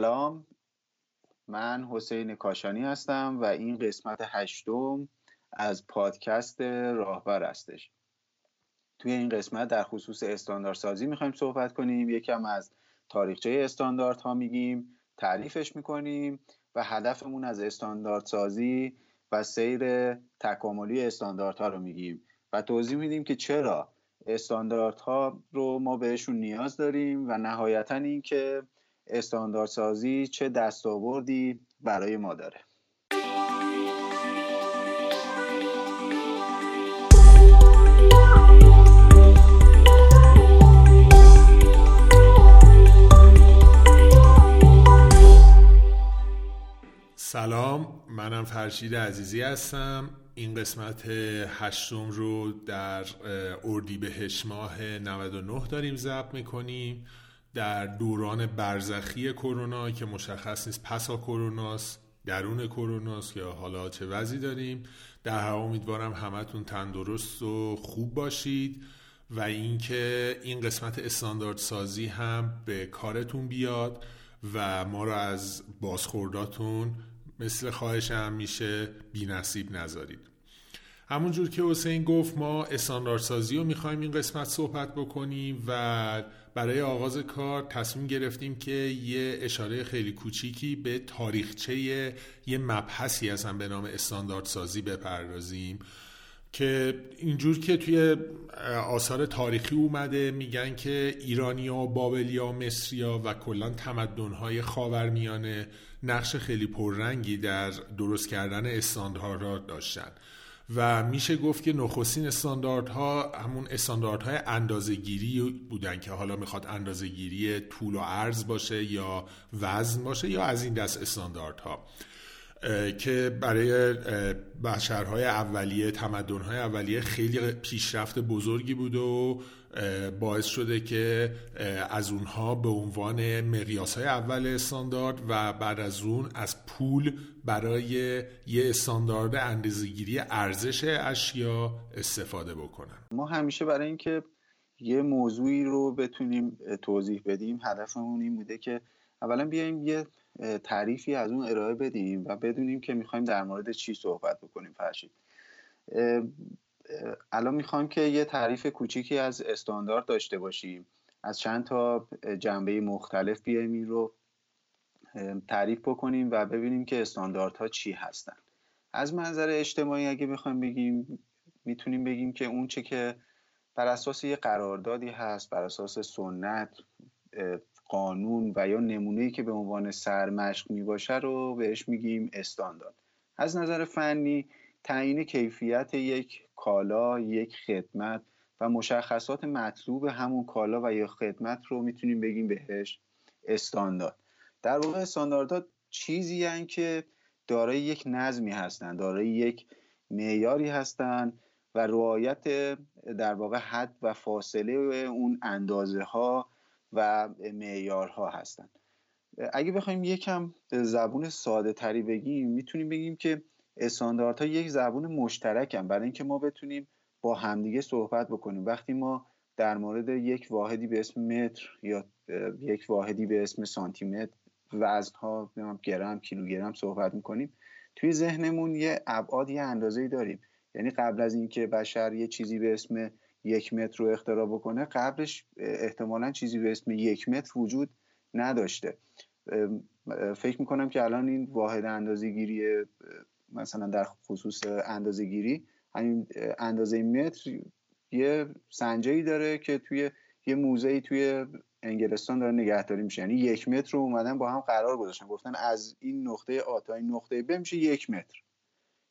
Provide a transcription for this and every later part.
سلام. من حسین کاشانی هستم و این قسمت هشتم از پادکست راهبر هستش. توی این قسمت در خصوص استانداردسازی می‌خوایم صحبت کنیم. یکم از تاریخچه استانداردها میگیم تعریفش می‌کنیم و هدفمون از استانداردسازی و سیر تکاملی استانداردها رو میگیم و توضیح میدیم که چرا استانداردها رو ما بهشون نیاز داریم و نهایتا اینکه استانداردسازی چه دستاوردی برای ما داره. سلام منم فرشید عزیزی هستم. این قسمت هشتم رو در اردیبهشت ماه 99 داریم ضبط می‌کنیم. در دوران برزخی کرونا که مشخص نیست پسا کروناست درون کروناست یا حالا چه وضعی داریم. در هر امیدوارم همتون تندرست و خوب باشید و اینکه این قسمت استاندارد سازی هم به کارتون بیاد و ما رو از بازخورداتون مثل خواهش هم میشه بی نصیب نذارید. همونجور که حسین گفت ما استانداردسازی رو می‌خوایم این قسمت صحبت بکنیم و برای آغاز کار تصمیم گرفتیم که یه اشاره خیلی کوچیکی به تاریخچه یه مبحثی هستن به نام استانداردسازی بپردازیم که اینجور که توی آثار تاریخی اومده میگن که ایرانیا بابلیا مصریا و کلا تمدنهای خاورمیانه نقش خیلی پررنگی در درست کردن استانداردها داشتن. و میشه گفت که نخستین استانداردها همون استانداردهای اندازهگیری بودن که حالا می‌خواد اندازهگیری طول و عرض باشه یا وزن باشه یا از این دست استانداردها که برای بشرهای اولیه تمدنهای اولیه خیلی پیشرفت بزرگی بود و باعث شده که از اونها به عنوان مقیاس های اول استاندارد و بعد از اون از پول برای یه استاندارد اندازهگیری ارزش اشیا استفاده بکنن. ما همیشه برای اینکه یه موضوعی رو بتونیم توضیح بدیم هدفمون این بوده که اولا بیایم یه تعریفی از اون ارائه بدیم و بدونیم که می‌خوایم در مورد چی صحبت بکنیم فرشید. الان می‌خوایم که یه تعریف کوچیکی از استاندارد داشته باشیم. از چند تا جنبه مختلف بیایم این رو تعریف بکنیم و ببینیم که استانداردها چی هستن. از منظر اجتماعی اگه بخوایم بگیم می‌تونیم بگیم که اون چه که بر اساس یه قراردادی هست بر اساس سنت قانون و یا نمونه‌ای که به عنوان سرمشق می‌باشه رو بهش میگیم استاندارد. از نظر فنی تعیین کیفیت یک کالا یک خدمت و مشخصات مطلوب همون کالا و یا خدمت رو می‌تونیم بگیم بهش استاندارد. در واقع استانداردها چیزی هن که دارای یک نظمی هستند دارای یک معیاری هستند و رعایت در واقع حد و فاصله اون اندازه ها و معیارها هستند. اگه بخوایم یکم زبون ساده تری بگیم می‌تونیم بگیم که استانداردها یک زبون مشترکن. برای اینکه ما بتونیم با همدیگه صحبت بکنیم. وقتی ما در مورد یک واحدی به اسم متر یا یک واحدی به اسم سانتی متر وزنها گرم کیلوگرم صحبت می‌کنیم توی ذهنمون یه ابعاد یه اندازه‌ای داریم. یعنی قبل از اینکه بشر یه چیزی به اسم یک متر رو اختراع بکنه قبلش احتمالا چیزی به اسم یک متر وجود نداشته. فکر می‌کنم که الان این واحد اندازه گیری مثلا در خصوص اندازه گیری همین اندازه متر یه سنجه داره که توی یه موزه توی انگلستان داره نگهداری میشه. یعنی یک متر رو اومدن با هم قرار گذاشتن. گفتن از این نقطه آ تا این نقطه ب میشه یک متر.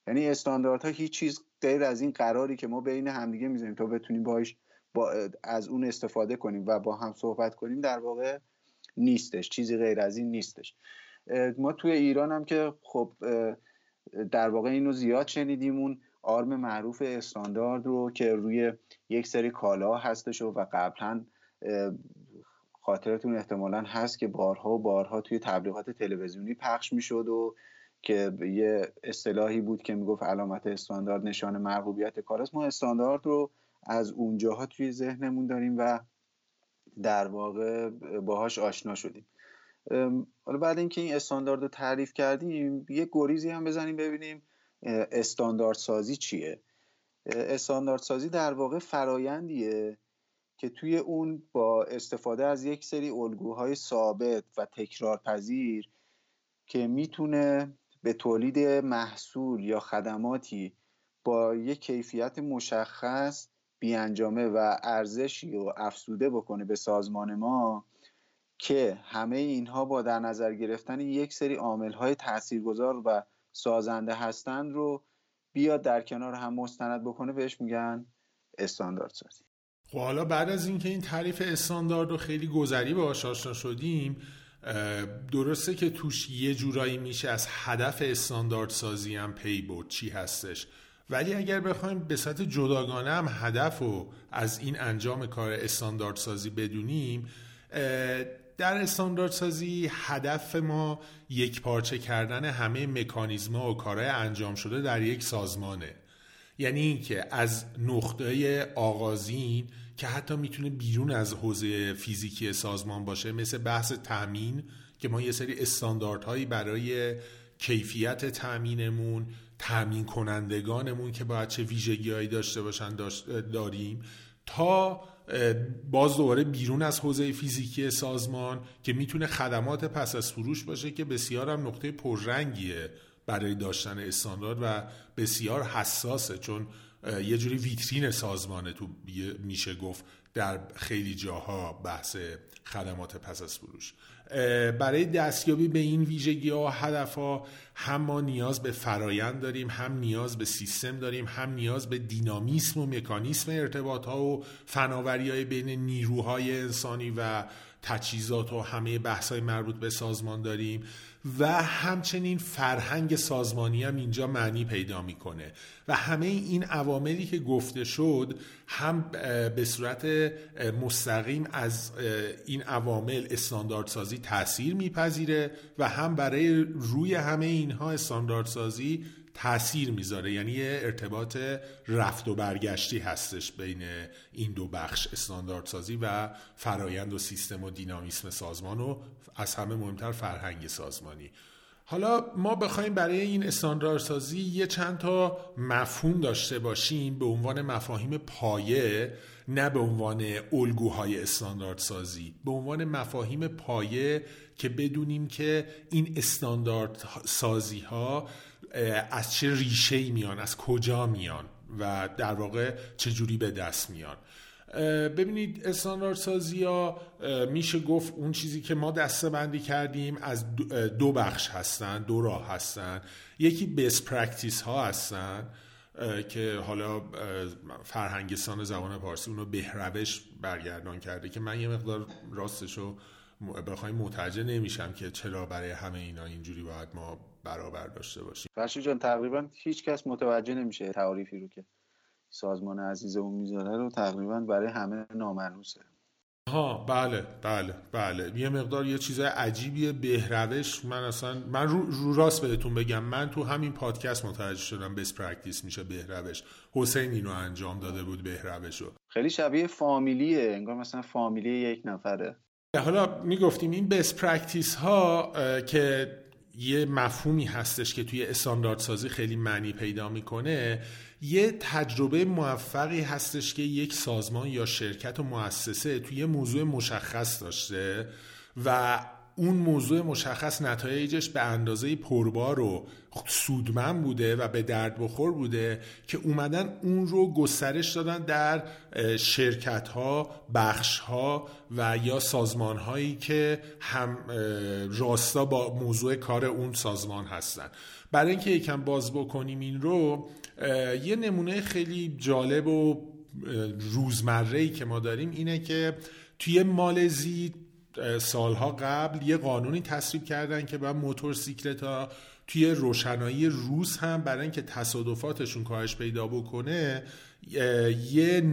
یعنی استانداردها هیچ چیز غیر از این قراری که ما بین همدیگه می‌ذاریم. تا بتونیم باش با از اون استفاده کنیم و با هم صحبت کنیم در واقع نیستش. چیزی غیر از این نیستش. ما توی ایران هم که خب در واقع اینو زیاد شنیدیم اون آرم معروف استاندارد رو که روی یک سری کالا هستش و قبلا خاطرتون احتمالا هست که بارها و بارها توی تبلیغات تلویزیونی پخش می‌شد و که یه اصطلاحی بود که می‌گفت علامت استاندارد نشان مرغوبیت کالاست. ما استاندارد رو از اونجاها توی ذهنمون داریم و در واقع باهاش آشنا شدیم. حالا بعد اینکه این استاندارد رو تعریف کردیم یه گریزی هم بزنیم ببینیم استاندارد سازی چیه؟ استاندارد سازی در واقع فرایندیه که توی اون با استفاده از یک سری الگوهای ثابت و تکرارپذیر که می‌تونه به تولید محصول یا خدماتی با یک کیفیت مشخص بیانجامه و ارزشی و افزوده بکنه به سازمان ما. که همه اینها با در نظر گرفتن یک سری عاملهای تاثیرگذار و سازنده هستند رو بیاد در کنار هم مستند بکنه بهش میگن استاندارد سازی. خب حالا بعد از اینکه این تعریف استاندارد رو خیلی گذری باهاش آشنا شدیم درسته که توش یه جورایی میشه از هدف استاندارد سازی هم پی برد چی هستش. ولی اگر بخوایم به صورت جداگانه هم هدف رو از این انجام کار استاندارد سازی بدونیم در استاندارد سازی هدف ما یک پارچه کردن همه مکانیزما و کارهای انجام شده در یک سازمانه. یعنی اینکه از نقطه آغازین که حتی می‌تونه بیرون از حوزه فیزیکی سازمان باشه مثل بحث تامین که ما یه سری استانداردهایی برای کیفیت تامینمون تامین کنندگانمون که باید چه ویژگیهایی داشته باشن داریم تا باز دوباره بیرون از حوزه فیزیکی سازمان که می‌تونه خدمات پس از فروش باشه که بسیار هم نقطه پررنگیه برای داشتن استاندارد و بسیار حساسه چون یه جوری ویترین سازمانه تو میشه گفت در خیلی جاها بحث خدمات پس از فروش. برای دستیابی به این ویژگی ها و هدف ها هم ما نیاز به فرایند داریم هم نیاز به سیستم داریم هم نیاز به دینامیسم و مکانیسم ارتباط ها و فناوری های بین نیروهای انسانی و تجهیزات و همه بحث های مربوط به سازمان داریم و همچنین فرهنگ سازمانی هم اینجا معنی پیدا می‌کنه و همه این عواملی که گفته شد هم به صورت مستقیم از این عوامل استانداردسازی تاثیر میپذیره و هم برای روی همه اینها استانداردسازی تاثیر می‌ذاره. یعنی یه ارتباط رفت و برگشتی هستش بین این دو بخش استانداردسازی و فرایند و سیستم و دینامیسم سازمان و از همه مهمتر فرهنگ سازمانی. حالا ما بخوایم برای این استانداردسازی یه چند تا مفهوم داشته باشیم به عنوان مفاهیم پایه نه به عنوان الگوهای استانداردسازی. به عنوان مفاهیم پایه که بدونیم که این استاندارد سازی ها از چه ریشه ای میان از کجا میان و در واقع چجوری به دست میان. ببینید استاندارد سازی ها میشه گفت اون چیزی که ما دسته بندی کردیم از دو بخش هستن دو راه هستن. یکی best practice ها هستن که حالا فرهنگستان زبان پارسی اونو بهروش برگردان کرده که من یه مقدار راستشو بخوایم متوجه نمیشم که چرا برای همه اینا اینجوری باید ما برابر داشته باشیم فرشید جان تقریبا هیچ کس متوجه نمیشه تعریفی رو که سازمان عزیزمون می‌ذاره رو. تقریبا برای همه ناملموسه ها بله بله بله. یه مقدار یه چیز عجیبیه بهروش. من اصلا من رو, رو راست بهتون بگم. من تو همین پادکست متوجه شدم best practice میشه بهروش. حسین اینو انجام داده بود بهروشو. خیلی شبیه فامیلیه. انگار مثلا فامیلی یک نفره. حالا می‌گفتیم این best practice ها که یه مفهومی هستش که توی استانداردسازی خیلی معنی پیدا می‌کنه. یه تجربه موفقی هستش که یک سازمان یا شرکت و مؤسسه توی موضوع مشخص داشته و اون موضوع مشخص نتایجش به اندازه پربار و سودمند بوده و به درد بخور بوده که اومدن اون رو گسترش دادن در شرکت ها بخش ها و یا سازمان هایی که هم راستا با موضوع کار اون سازمان هستن. برای اینکه یکم باز بکنیم این رو یه نمونه خیلی جالب و روزمره ای که ما داریم اینه که توی مالزی سالها قبل یه قانونی تصویب کردن که باید موتورسیکلت ها توی روشنایی روز هم برای اینکه تصادفاتشون کاهش پیدا بکنه یه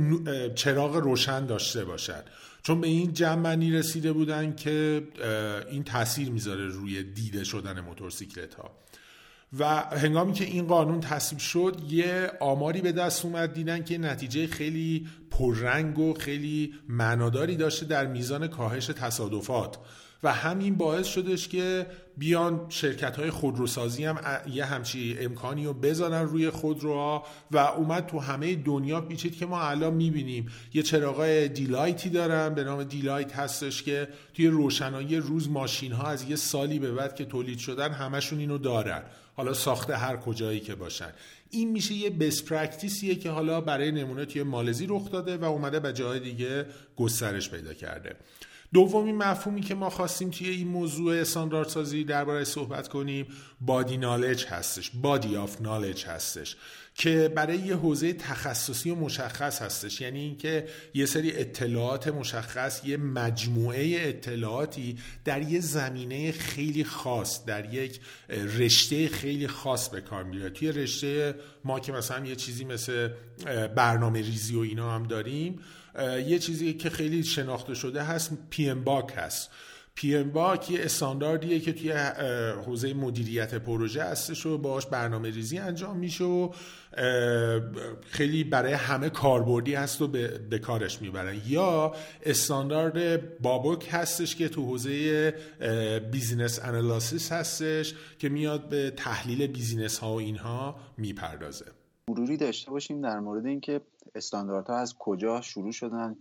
چراغ روشن داشته باشد چون به این جمعنی رسیده بودن که این تاثیر می‌ذاره روی دیده شدن موتورسیکلت ها. و هنگامی که این قانون تصویب شد یه آماری به دست اومد دیدن که نتیجه خیلی پررنگ و خیلی معناداری داشته در میزان کاهش تصادفات. و همین باعث شدش که بیان شرکت های خودروسازی هم یه همچی امکانی رو بذارن روی خودروها و اومد تو همه دنیا پیچید که ما الان می‌بینیم یه چراغای daylight ی دارن به نام daylight هستش که توی روشنایی روز ماشین ها از یه سالی به بعد که تولید شدن همشون اینو دارن. حالا ساخته هر کجایی که باشن. این میشه یه best practice یه که حالا برای نمونه توی مالزی رخ داده و اومده به جای دیگه گسترش پیدا کرده. دومین مفهومی که ما خواستیم توی این موضوع استانداردسازی درباره صحبت کنیم body knowledge هستش. body of knowledge هستش. که برای یه حوزه تخصصی و مشخص هستش. یعنی اینکه یه سری اطلاعات مشخص یه مجموعه اطلاعاتی در یه زمینه خیلی خاص در یک رشته خیلی خاص به کار میره توی رشته ما که مثلا یه چیزی مثل برنامه ریزی و اینا هم داریم یه چیزی که خیلی شناخته شده هست PMBOK هست. PMBOK یه استانداردیه که توی حوزه مدیریت پروژه هستش و باش برنامه ریزی انجام میشه و خیلی برای همه کاربردی هست و به کارش می‌برن. یا استاندارد BABOK هستش که تو حوزه business analysis هستش که میاد به تحلیل business ها و اینها می‌پردازه. مروری داشته باشیم در مورد اینکه استانداردها از کجا شروع شدن.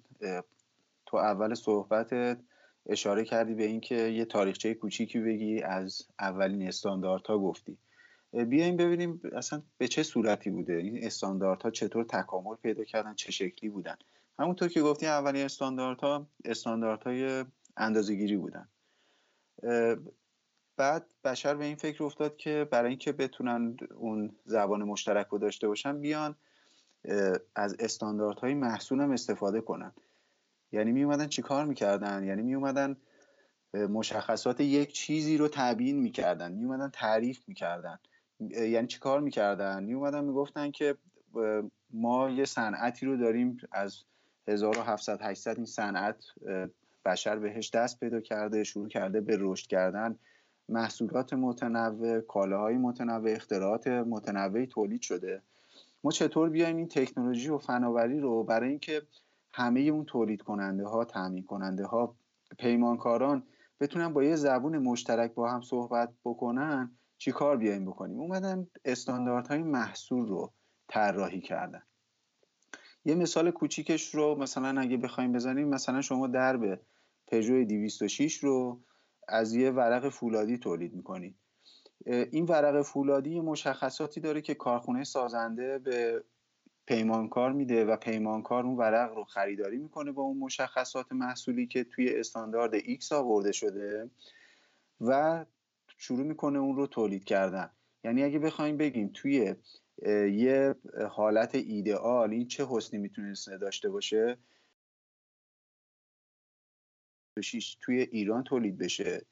تو اول صحبتت اشاره کردی به اینکه یه تاریخچه کوچیکی بگی از اولین استانداردها گفتی. بیایم ببینیم اصلا به چه صورتی بوده. این استانداردها چطور تکامل پیدا کردن چه شکلی بودن. همونطور که گفتی اولین استانداردها استانداردهای اندازه‌گیری بودن. بعد بشر به این فکر افتاد که برای اینکه بتونن اون زبان مشترک رو داشته باشن بیان از استانداردهای محصول هم استفاده کنن. یعنی می اومدن چیکار می‌کردن؟ یعنی می اومدن مشخصات یک چیزی رو تبیین می‌کردن می اومدن تعریف می‌کردن. یعنی چیکار می‌کردن؟ می اومدن می‌گفتن که ما یه صنعتی رو داریم از 1700 800 این صنعت بشر بهش دست پیدا کرده شروع کرده به رشد کردن. محصولات متنوع کالاهای متنوع اختراعات متنوعی تولید شده. ما چطور بیایم این تکنولوژی و فناوری رو برای اینکه همه اون تولید کننده ها تامین کننده ها پیمانکاران بتونن با یه زبون مشترک با هم صحبت بکنن چی کار بیایم بکنیم؟ اومدن استانداردهای محصول رو طراحی کردن. یه مثال کوچیکش رو مثلا اگه بخوایم بزنیم مثلا شما درب پژو 206 رو از یه ورق فولادی تولید می‌کنید این ورق فولادی مشخصاتی داره که کارخونه سازنده به پیمانکار میده و پیمانکار اون ورق رو خریداری می‌کنه با اون مشخصات محصولی که توی استاندارد X آورده شده و شروع می‌کنه اون رو تولید کردن. یعنی اگه بخوایم بگیم توی یه حالت ایدئال این چه حسنی می‌تونست داشته باشه؟ توی ایران تولید بشه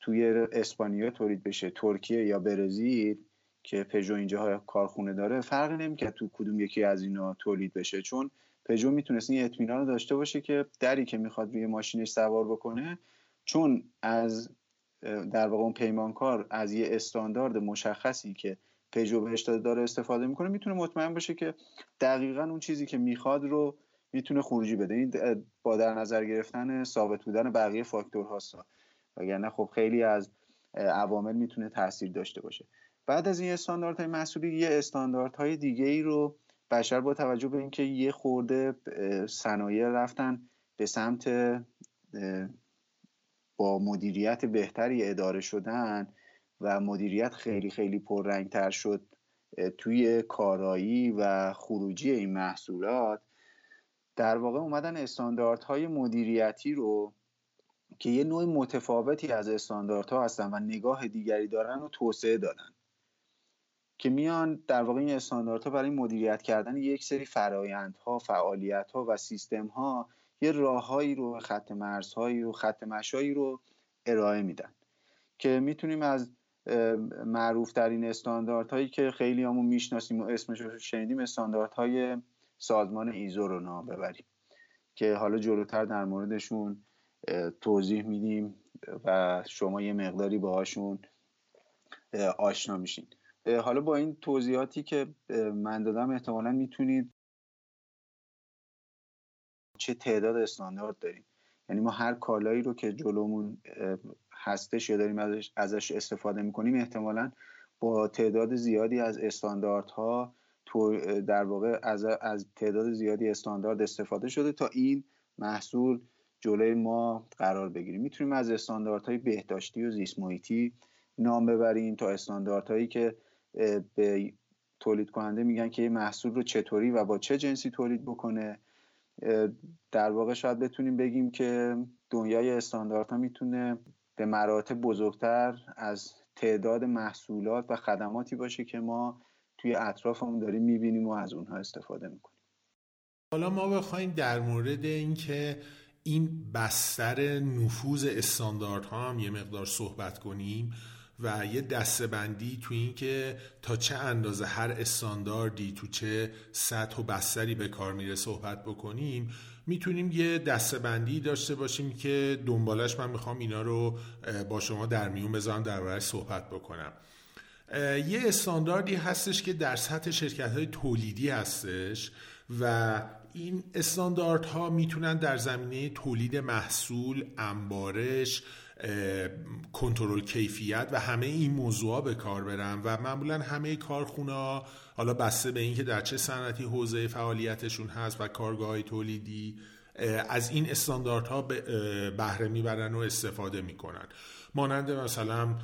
توی اسپانیا تولید بشه ترکیه یا برزیل که پژو اینجا کارخونه داره فرقی نمی‌کرد تو کدوم یکی از اینا تولید بشه چون پژو می‌تونست این اطمینان رو داشته باشه که دری که می‌خواد روی ماشینش سوار بکنه چون از در واقع اون پیمانکار از یه استاندارد مشخصی که پژو بهش داره استفاده می‌کنه می‌تونه مطمئن باشه که دقیقا اون چیزی که می‌خواد رو می‌تونه خروجی بده. این با در نظر گرفتن ثابت بودن بقیه فاکتورهاست. وگرنه خب خیلی از عوامل می‌تونه تاثیر داشته باشه. بعد از این استانداردهای محصولی یه استانداردهای دیگه ای رو بشر با توجه به اینکه یه خورده صنایع رفتن به سمت با مدیریت بهتری اداره شدن و مدیریت خیلی خیلی پررنگتر شد توی کارایی و خروجی این محصولات در واقع اومدن استانداردهای مدیریتی رو که یه نوع متفاوتی از استانداردها هستن و نگاه دیگری دارن و توسعه دادن. که میان در واقع این استانداردها برای مدیریت کردن یک سری فرایندها فعالیتها و سیستمها یه راههایی رو خط مرزهایی رو خط مشایی رو ارائه میدن که می‌تونیم از معروف ترین استانداردهایی که خیلی همون می‌شناسیم و اسمش رو شنیدیم استانداردهای سازمان ایزو رو نام ببریم که حالا جلوتر در موردشون توضیح میدیم و شما یه مقداری باهاشون آشنا میشین. حالا با این توضیحاتی که من دادم احتمالا می‌تونید چه تعداد استاندارد داریم یعنی ما هر کالایی رو که جلومون هستش یا داریم ازش, ازش استفاده می‌کنیم احتمالا با تعداد زیادی از استانداردها در واقع از, از تعداد زیادی استاندارد استفاده شده تا این محصول جلوی ما قرار بگیریم می‌تونیم از استانداردهای بهداشتی و زیست محیطی نام ببریم تا استانداردهایی که به تولید کننده میگن که یه محصول رو چطوری و با چه جنسی تولید بکنه. در واقع شاید بتونیم بگیم که دنیای استانداردها می‌تونه به مراتب بزرگتر از تعداد محصولات و خدماتی باشه که ما توی اطرافمون داریم می‌بینیم و از اونها استفاده می‌کنیم. حالا ما بخوایم در مورد اینکه این بستر نفوذ استانداردها هم یه مقدار صحبت کنیم. و یه دستبندی تو این که تا چه اندازه هر استانداردی تو چه سطح و بستری به کار میره صحبت بکنیم می‌تونیم یه دستبندی داشته باشیم که دنبالش من می‌خوام اینا رو با شما در میون بذارم در صحبت بکنم. یه استانداردی هستش که در سطح شرکت های تولیدی هستش و این استانداردها می‌تونن در زمینه تولید محصول، انبارش، کنترل کیفیت و همه این موضوع به کار برن و معمولا همه کارخونه حالا بسته به اینکه در چه صنعتی حوزه فعالیتشون هست و کارگاه تولیدی از این استانداردها بهره می‌برن و استفاده می‌کنن. مانند مثلا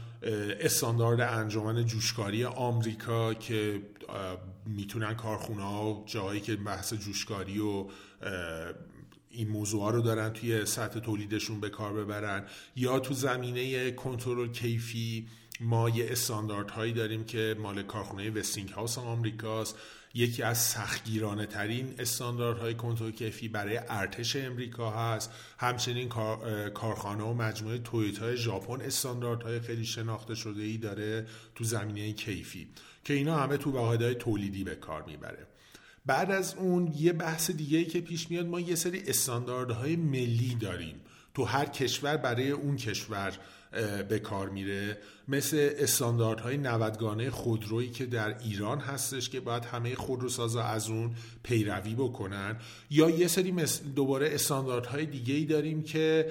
استاندارد انجمن جوشکاری آمریکا که می‌تونن کارخونه ها جایی که بحث جوشکاری و این موضوع رو دارن توی سطح تولیدشون به کار ببرن. یا تو زمینه کنترل کیفی ما یه استانداردهایی داریم که مال کارخونه وستینگ هاوس آمریکاست. یکی از سختگیرانه ترین استانداردهای کنترل کیفی برای ارتش امریکا هست. همچنین کارخانه و مجموعه تویوتا ژاپن استانداردهای خیلی شناخته شده ای داره تو زمینه کیفی که اینا همه تو واحدهای تولیدی به کار می‌بره. بعد از اون یه بحث دیگه ای که پیش میاد ما یه سری استانداردهای ملی داریم. تو هر کشور برای اون کشور به کار میره. مثل استانداردهای نودگانه خودرویی که در ایران هستش که باید همه خودروسازا از اون پیروی بکنن. یا یه سری دوباره استانداردهای دیگه ای داریم که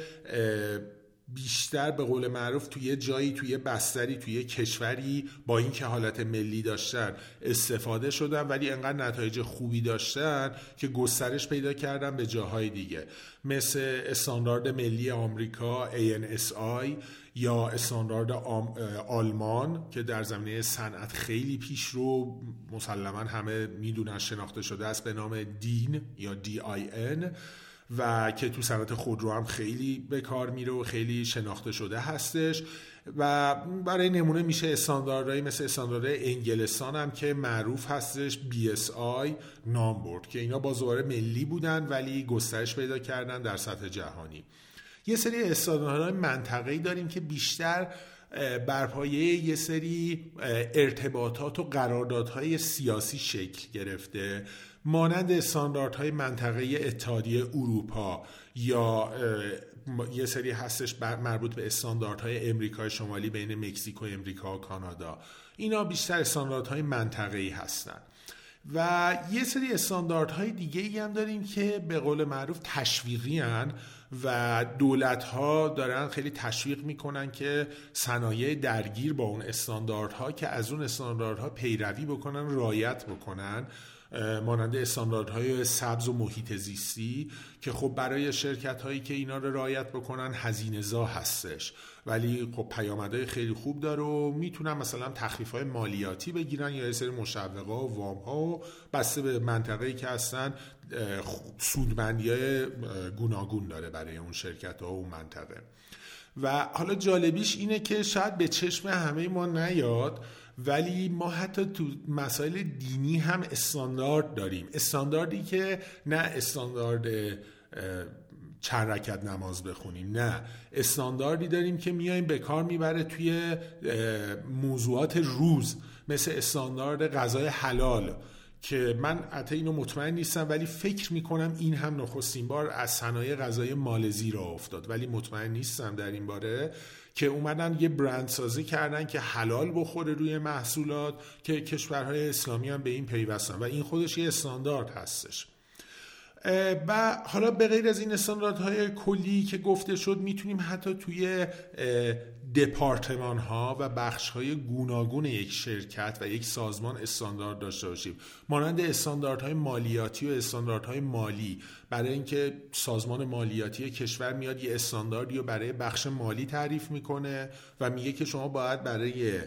بیشتر به قول معروف توی جایی توی بستری توی کشوری با اینکه حالت ملی داشتن استفاده شدن ولی انقدر نتایج خوبی داشتن که گسترش پیدا کردن به جاهای دیگه. مثل استاندارد ملی آمریکا ANSI یا استاندارد آلمان که در زمینه صنعت خیلی پیش رو مسلما همه می‌دونن شناخته شده است به نام دین یا DIN و که تو صنعت خودرو هم خیلی به کار میره و خیلی شناخته شده هستش. و برای نمونه میشه استانداردهایی مثل استاندارد انگلستان هم که معروف هستش BSI نام برد که اینا با ملی بودن ولی گسترش پیدا کردن در سطح جهانی. یه سری استانداردهای منطقه‌ای داریم که بیشتر بر پایه یه سری ارتباطات و قراردادهای سیاسی شکل گرفته. مانند استانداردهای منطقه اتحادیه اروپا یا یه سری هستش مربوط به استانداردهای امریکای شمالی بین مکزیک و امریکا و کانادا. اینا بیشتر استانداردهای منطقه‌ای هستند و یه سری استانداردهای دیگه ای هم داریم که به قول معروف تشویقی هن و دولت ها دارن خیلی تشویق می‌کنن که صنایع درگیر با اون استانداردها که از اون استانداردها پیروی بکنن رایت بکنن. مانند استانداردهای سبز و محیط زیستی که خب برای شرکت هایی که اینا رو رعایت بکنن هزینه زا هستش. ولی خب پیامدهای خیلی خوب داره و می‌تونن مثلا تخفیف های مالیاتی بگیرن یا یه سری مشوقه ها و وام ها و بسته به منطقه که هستن سودمندی های گوناگون داره برای اون شرکت ها و منطقه. و حالا جالبیش اینه که شاید به چشم همه ما نیاد ولی ما حتی تو مسائل دینی هم استاندارد داریم. استانداردی که نه استاندارد چند رکت نماز بخونیم نه. استانداردی داریم که میایم به کار می‌بره توی موضوعات روز. مثل استاندارد غذای حلال که من حتی اینو مطمئن نیستم ولی فکر می‌کنم این هم نخستین بار از صنایع غذای مالزی را افتاد. ولی مطمئن نیستم در این باره. که اومدن یه برند سازی کردن که حلال بخوره روی محصولات که کشورهای اسلامی هم به این پیوستن و این خودش یه استاندارد هستش. و حالا به غیر از این استانداردهای کلی که گفته شد می‌تونیم حتی توی دپارتمان ها و بخش های گوناگون یک شرکت و یک سازمان استاندارد داشته باشیم. مانند استانداردهای مالیاتی و استانداردهای مالی. برای اینکه سازمان مالیاتی کشور میاد یه استانداردی رو برای بخش مالی تعریف می‌کنه و میگه که شما باید برای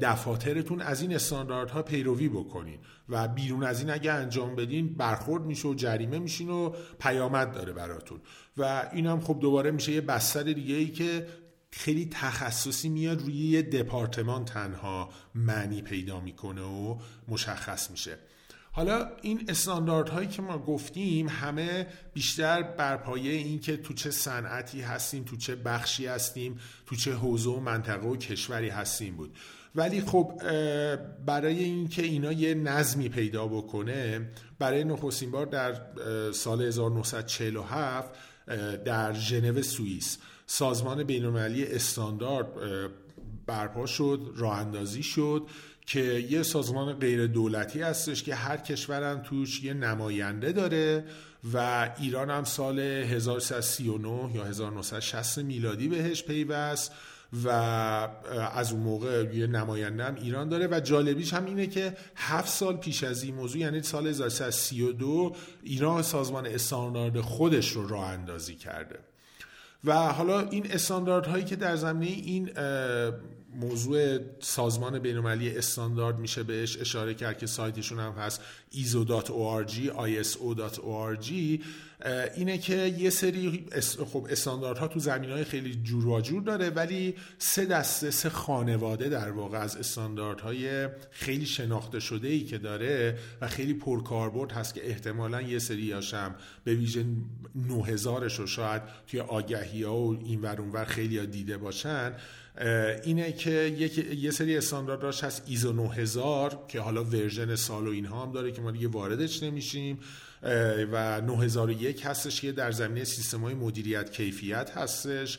دفاترتون از این استانداردها پیروی بکنین و بیرون از این اگه انجام بدین برخورد میشه و جریمه میشین و پیامد داره براتون. و این هم خب دوباره میشه یه بستر دیگه ای که خیلی تخصصی میاد روی یه دپارتمان تنها معنی پیدا می‌کنه و مشخص میشه. حالا این استانداردهایی که ما گفتیم همه بیشتر بر پایه این که تو چه صنعتی هستیم تو چه بخشی هستیم تو چه حوزه و منطقه و کشوری هستیم بود. ولی خب برای اینکه اینا یه نظمی پیدا بکنه برای نخستین بار در سال 1947 در ژنو سوئیس سازمان بینالمللی استاندارد برپا شد راه اندازی شد که یه سازمان غیر دولتی هستش که هر کشورم توش یه نماینده داره و ایران هم سال 1339 یا 1960 میلادی بهش پیوست و از اون موقع یه نماینده هم ایران داره و جالبیش هم اینه که هفت سال پیش از این موضوع یعنی سال 1332 ایران سازمان استاندارد خودش رو راه اندازی کرده. و حالا این استانداردهایی که در زمینه این موضوع سازمان بینالمللی استاندارد میشه بهش اشاره کرد که سایتشون هم هست iso.org iso.org اینه که یه سری خب استانداردها تو زمین های خیلی جور و جور داره ولی سه دسته سه خانواده در واقع از استانداردهای خیلی شناخته شده ای که داره و خیلی پرکاربرد هست که احتمالا یه سری هاشم به ویژه 9000 رو شاید توی آگهی ها و این ور اونور خیلی ها دیده باشن. اینه که یک، یه سری استاندارداش هست ایزو 9000 که حالا ورژن سال و اینها هم داره که ما دیگه واردش نمیشیم. و 9001 هستش که در زمینه سیستم های مدیریت کیفیت هستش.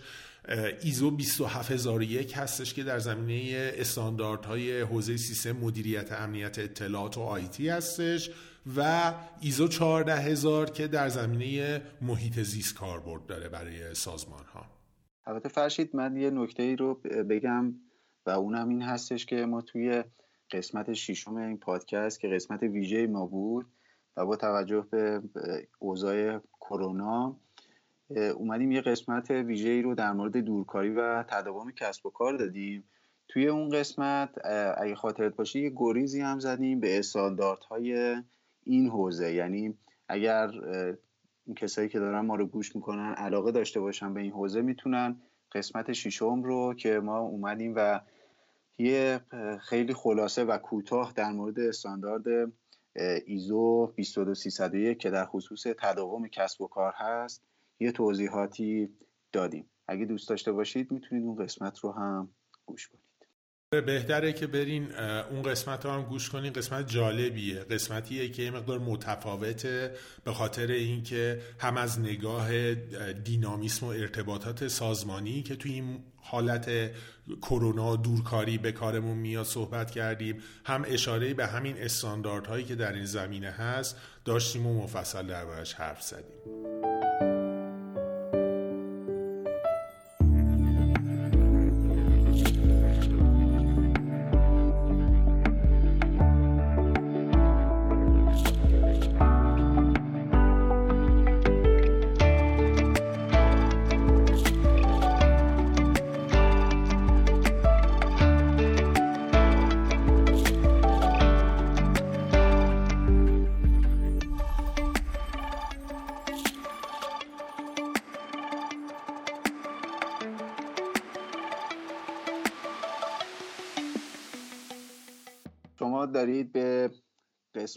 ایزو 27001 هستش که در زمینه استانداردهای حوزه سیستم مدیریت امنیت اطلاعات و آیتی هستش و ایزو 14000 که در زمینه محیط زیست کاربرد داره برای سازمان ها البته فرشید من یه نکته ای رو بگم و اونم این هستش که ما توی قسمت ششم این پادکست که قسمت ویژه ما بود و با توجه به اوضاع کرونا اومدیم یه قسمت ویژه ای رو در مورد دورکاری و تداوم کسب و کار دادیم. توی اون قسمت اگه خاطرت باشه یه گریزی هم زدیم به استانداردهای این حوزه. یعنی اگر کسایی که دارن ما رو گوش می‌کنن علاقه داشته باشن به این حوزه می‌تونن قسمت ششم رو که ما اومدیم و یه خیلی خلاصه و کوتاه در مورد استاندارد ایزو 22301 که در خصوص تداوم کسب و کار هست یه توضیحاتی دادیم. اگه دوست داشته باشید می‌تونید اون قسمت رو هم گوش کنید. بهتره که برین اون قسمت رو هم گوش کنین. قسمت جالبیه. قسمتیه که یه مقدار متفاوته به خاطر اینکه هم از نگاه دینامیسم و ارتباطات سازمانی که توی این حالت کرونا دورکاری به کارمون میاد صحبت کردیم. هم اشاره به همین استانداردهایی که در این زمینه هست داشتیم و مفصل دربارش حرف زدیم.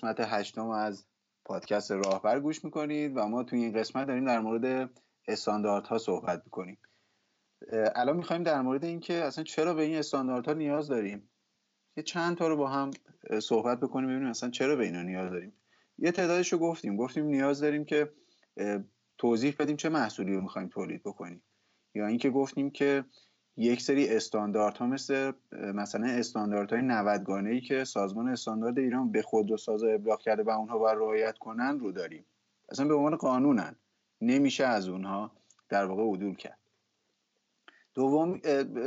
قسمت هشتم از پادکست راهبر گوش می‌کنید و ما توی این قسمت داریم در مورد استانداردها صحبت می‌کنیم. الان می‌خوایم در مورد اینکه اصلا چرا به این استانداردها نیاز داریم؟ یه چند تا رو با هم صحبت بکنیم ببینیم اصلا چرا به اینا نیاز داریم. یه تعدادش رو گفتیم. گفتیم نیاز داریم که توضیح بدیم چه محصولی رو می‌خوایم تولید بکنیم. یا اینکه گفتیم که یک سری استانداردها مثل مثلا استانداردهای 90 ای که سازمان استاندارد ایران به خود و سازا ابلاغ کرده و اونها باید رعایت کنن رو داریم. اصلا به عنوان قانونن. نمیشه از اونها در واقع عدول کرد. دوم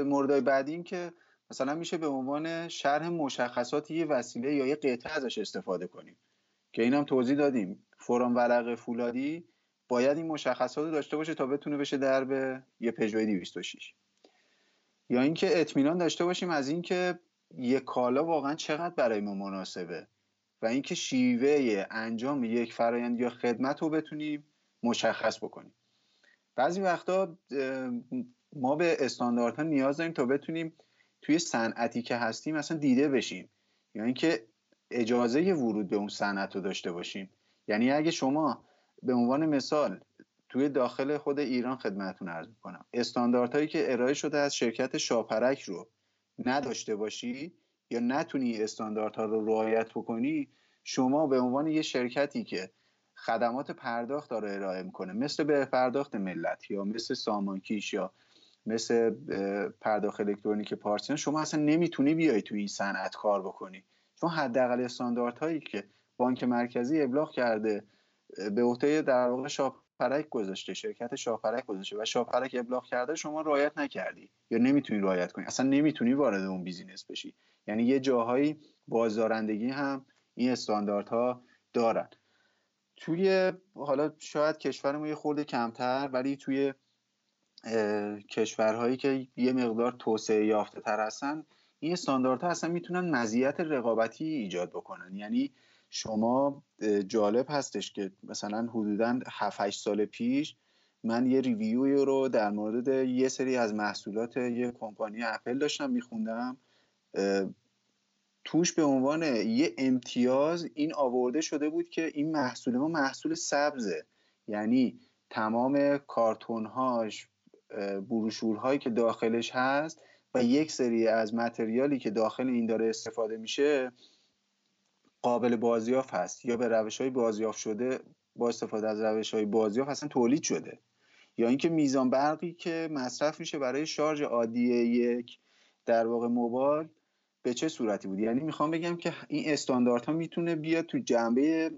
مورد بعدی این که مثلا میشه به عنوان شرح مشخصات یه وسیله یا یه قطعه ازش استفاده کنیم. که اینم توضیح دادیم. فرام ورق فولادی باید این مشخصات رو داشته باشه تا بتونه بشه در به یه پژو 206 یا اینکه اطمینان داشته باشیم از اینکه یه کالا واقعا چقدر برای ما مناسبه و اینکه شیوه انجام یک فرایند یا خدمت رو بتونیم مشخص بکنیم. بعضی وقتا ما به استانداردها نیاز داریم تا بتونیم توی صنعتی که هستیم اصلا دیده بشیم یا اینکه اجازه ورود به اون صنعت رو داشته باشیم. یعنی اگه شما به عنوان مثال توی داخل خود ایران خدمتتون عرض می‌کنم. استانداردهایی که ارائه شده از شرکت شاپرک رو نداشته باشی یا نتونی استانداردها رو رعایت بکنی شما به عنوان یه شرکتی که خدمات پرداخت داره ارائه می‌کنه مثل به‌پرداخت ملت یا مثل سامان کیش یا مثل پرداخت الکترونیک پارسیان شما اصلا نمی‌تونی بیای توی این صنعت کار بکنی. چون حداقل استانداردهایی که بانک مرکزی ابلاغ کرده به عهده در واقع شاپرک گذاشته شرکت شاپرک گذاشته و شاپرک ابلاغ کرده شما رعایت نکردی. یا نمی‌تونی رعایت کنی. اصلا نمی‌تونی وارد اون business بشی. یعنی یه جاهایی بازدارندگی هم این استانداردها دارن. توی حالا شاید کشورمون یه خورده کمتر ولی توی کشورهایی که یه مقدار توسعه یافته تر هستن این استانداردها اصلا می‌تونن مزیت رقابتی ایجاد بکنن. یعنی شما جالب هستش که مثلا حدودا 7 8 سال پیش من یه ریویوی رو در مورد یه سری از محصولات یه کمپانی اپل داشتم میخوندم. توش به عنوان یه امتیاز این آورده شده بود که این محصول ما محصول سبزه. یعنی تمام کارتونهاش بروشورهایی که داخلش هست و یک سری از متریالی که داخل این داره استفاده میشه قابل بازیافت هست یا به روش های بازیافت شده با استفاده از روش های بازیافت اصلا تولید شده؟ یا اینکه میزان برقی که مصرف میشه برای شارژ عادی یک در واقع موبایل به چه صورتی بود؟ یعنی می‌خوام بگم که این استانداردها می‌تونه بیاد تو جنبه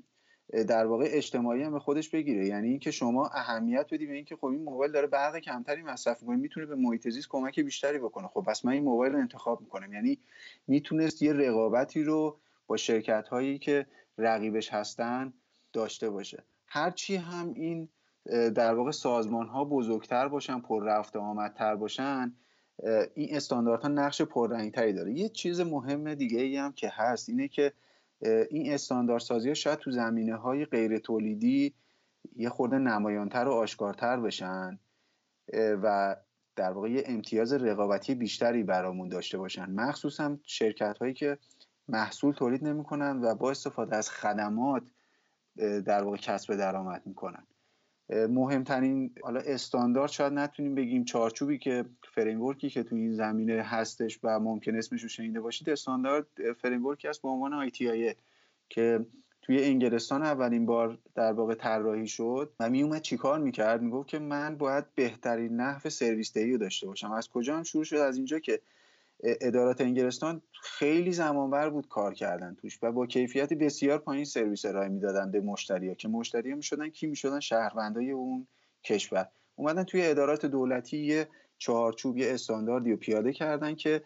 در واقع اجتماعی هم به خودش بگیره. یعنی اینکه شما اهمیت بدی به اینکه خب این موبایل داره برق کمتری مصرف می‌کنه می‌تونه به محیط زیست کمک بیشتری بکنه. خب پس من این موبایل رو انتخاب می‌کنم. یعنی می‌تونست یه رقابتی رو با شرکت هایی که رقیبش هستن داشته باشه. هرچی هم این در واقع سازمان ها بزرگتر باشن پر رفت آمدتر باشن این استانداردها نقش پررنگتری داره. یه چیز مهم دیگه ای هم که هست اینه که این استانداردسازی ها شاید تو زمینه های غیر تولیدی یه خورده نمایانتر و آشکارتر بشن و در واقع یه امتیاز رقابتی بیشتری برامون داشته باشن. مخصوصا شرکت هایی که محصول تولید نمی‌کنن و با استفاده از خدمات در واقع کسب درآمد می‌کنن. مهمترین حالا استاندارد شاید نتونیم بگیم چارچوبی که framework ی که تو این زمینه هستش و ممکن اسمش رو شنیده باشید استاندارد framework ی هست به عنوان آی که توی انگلستان اولین بار در واقع طراحی شد و می اومد چیکار می‌کرد؟ می‌گفت که من باید بهترین نحو سرویس دهی رو داشته باشم. از کجا هم شروع شد؟ از اینجا که ادارات انگلستان خیلی زمانبر بود کار کردن توش و با کیفیت بسیار پایین سرویس ارائه می‌دادن به مشتری که مشتری می‌شدن کی می‌شدن؟ شهروندای اون کشور. اومدن توی ادارات دولتی یه چهارچوب یه استانداردی رو پیاده کردن که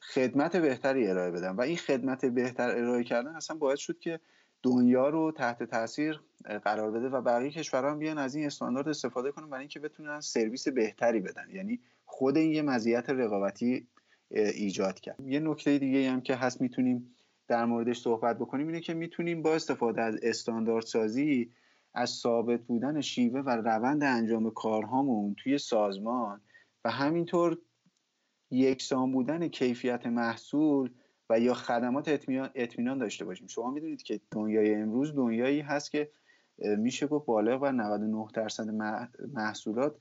خدمت بهتری ارائه بدن و این خدمت بهتر ارائه کردن اصلا باعث شد که دنیا رو تحت تاثیر قرار بده و بقیه کشورها بیان از این استاندارد استفاده کنن برای اینکه بتونن سرویس بهتری بدن. یعنی خود این یه مزیت رقابتی ایجاد کرد. یه نکته دیگه هم که هست می‌تونیم در موردش صحبت بکنیم اینه که می‌تونیم با استفاده از استانداردسازی از ثابت بودن شیوه و روند انجام کارهامون توی سازمان و همینطور یکسان بودن کیفیت محصول و یا خدمات اطمینان داشته باشیم. شما می‌دونید که دنیای امروز دنیایی هست که میشه گفت بالغ و 99 درصد محصولات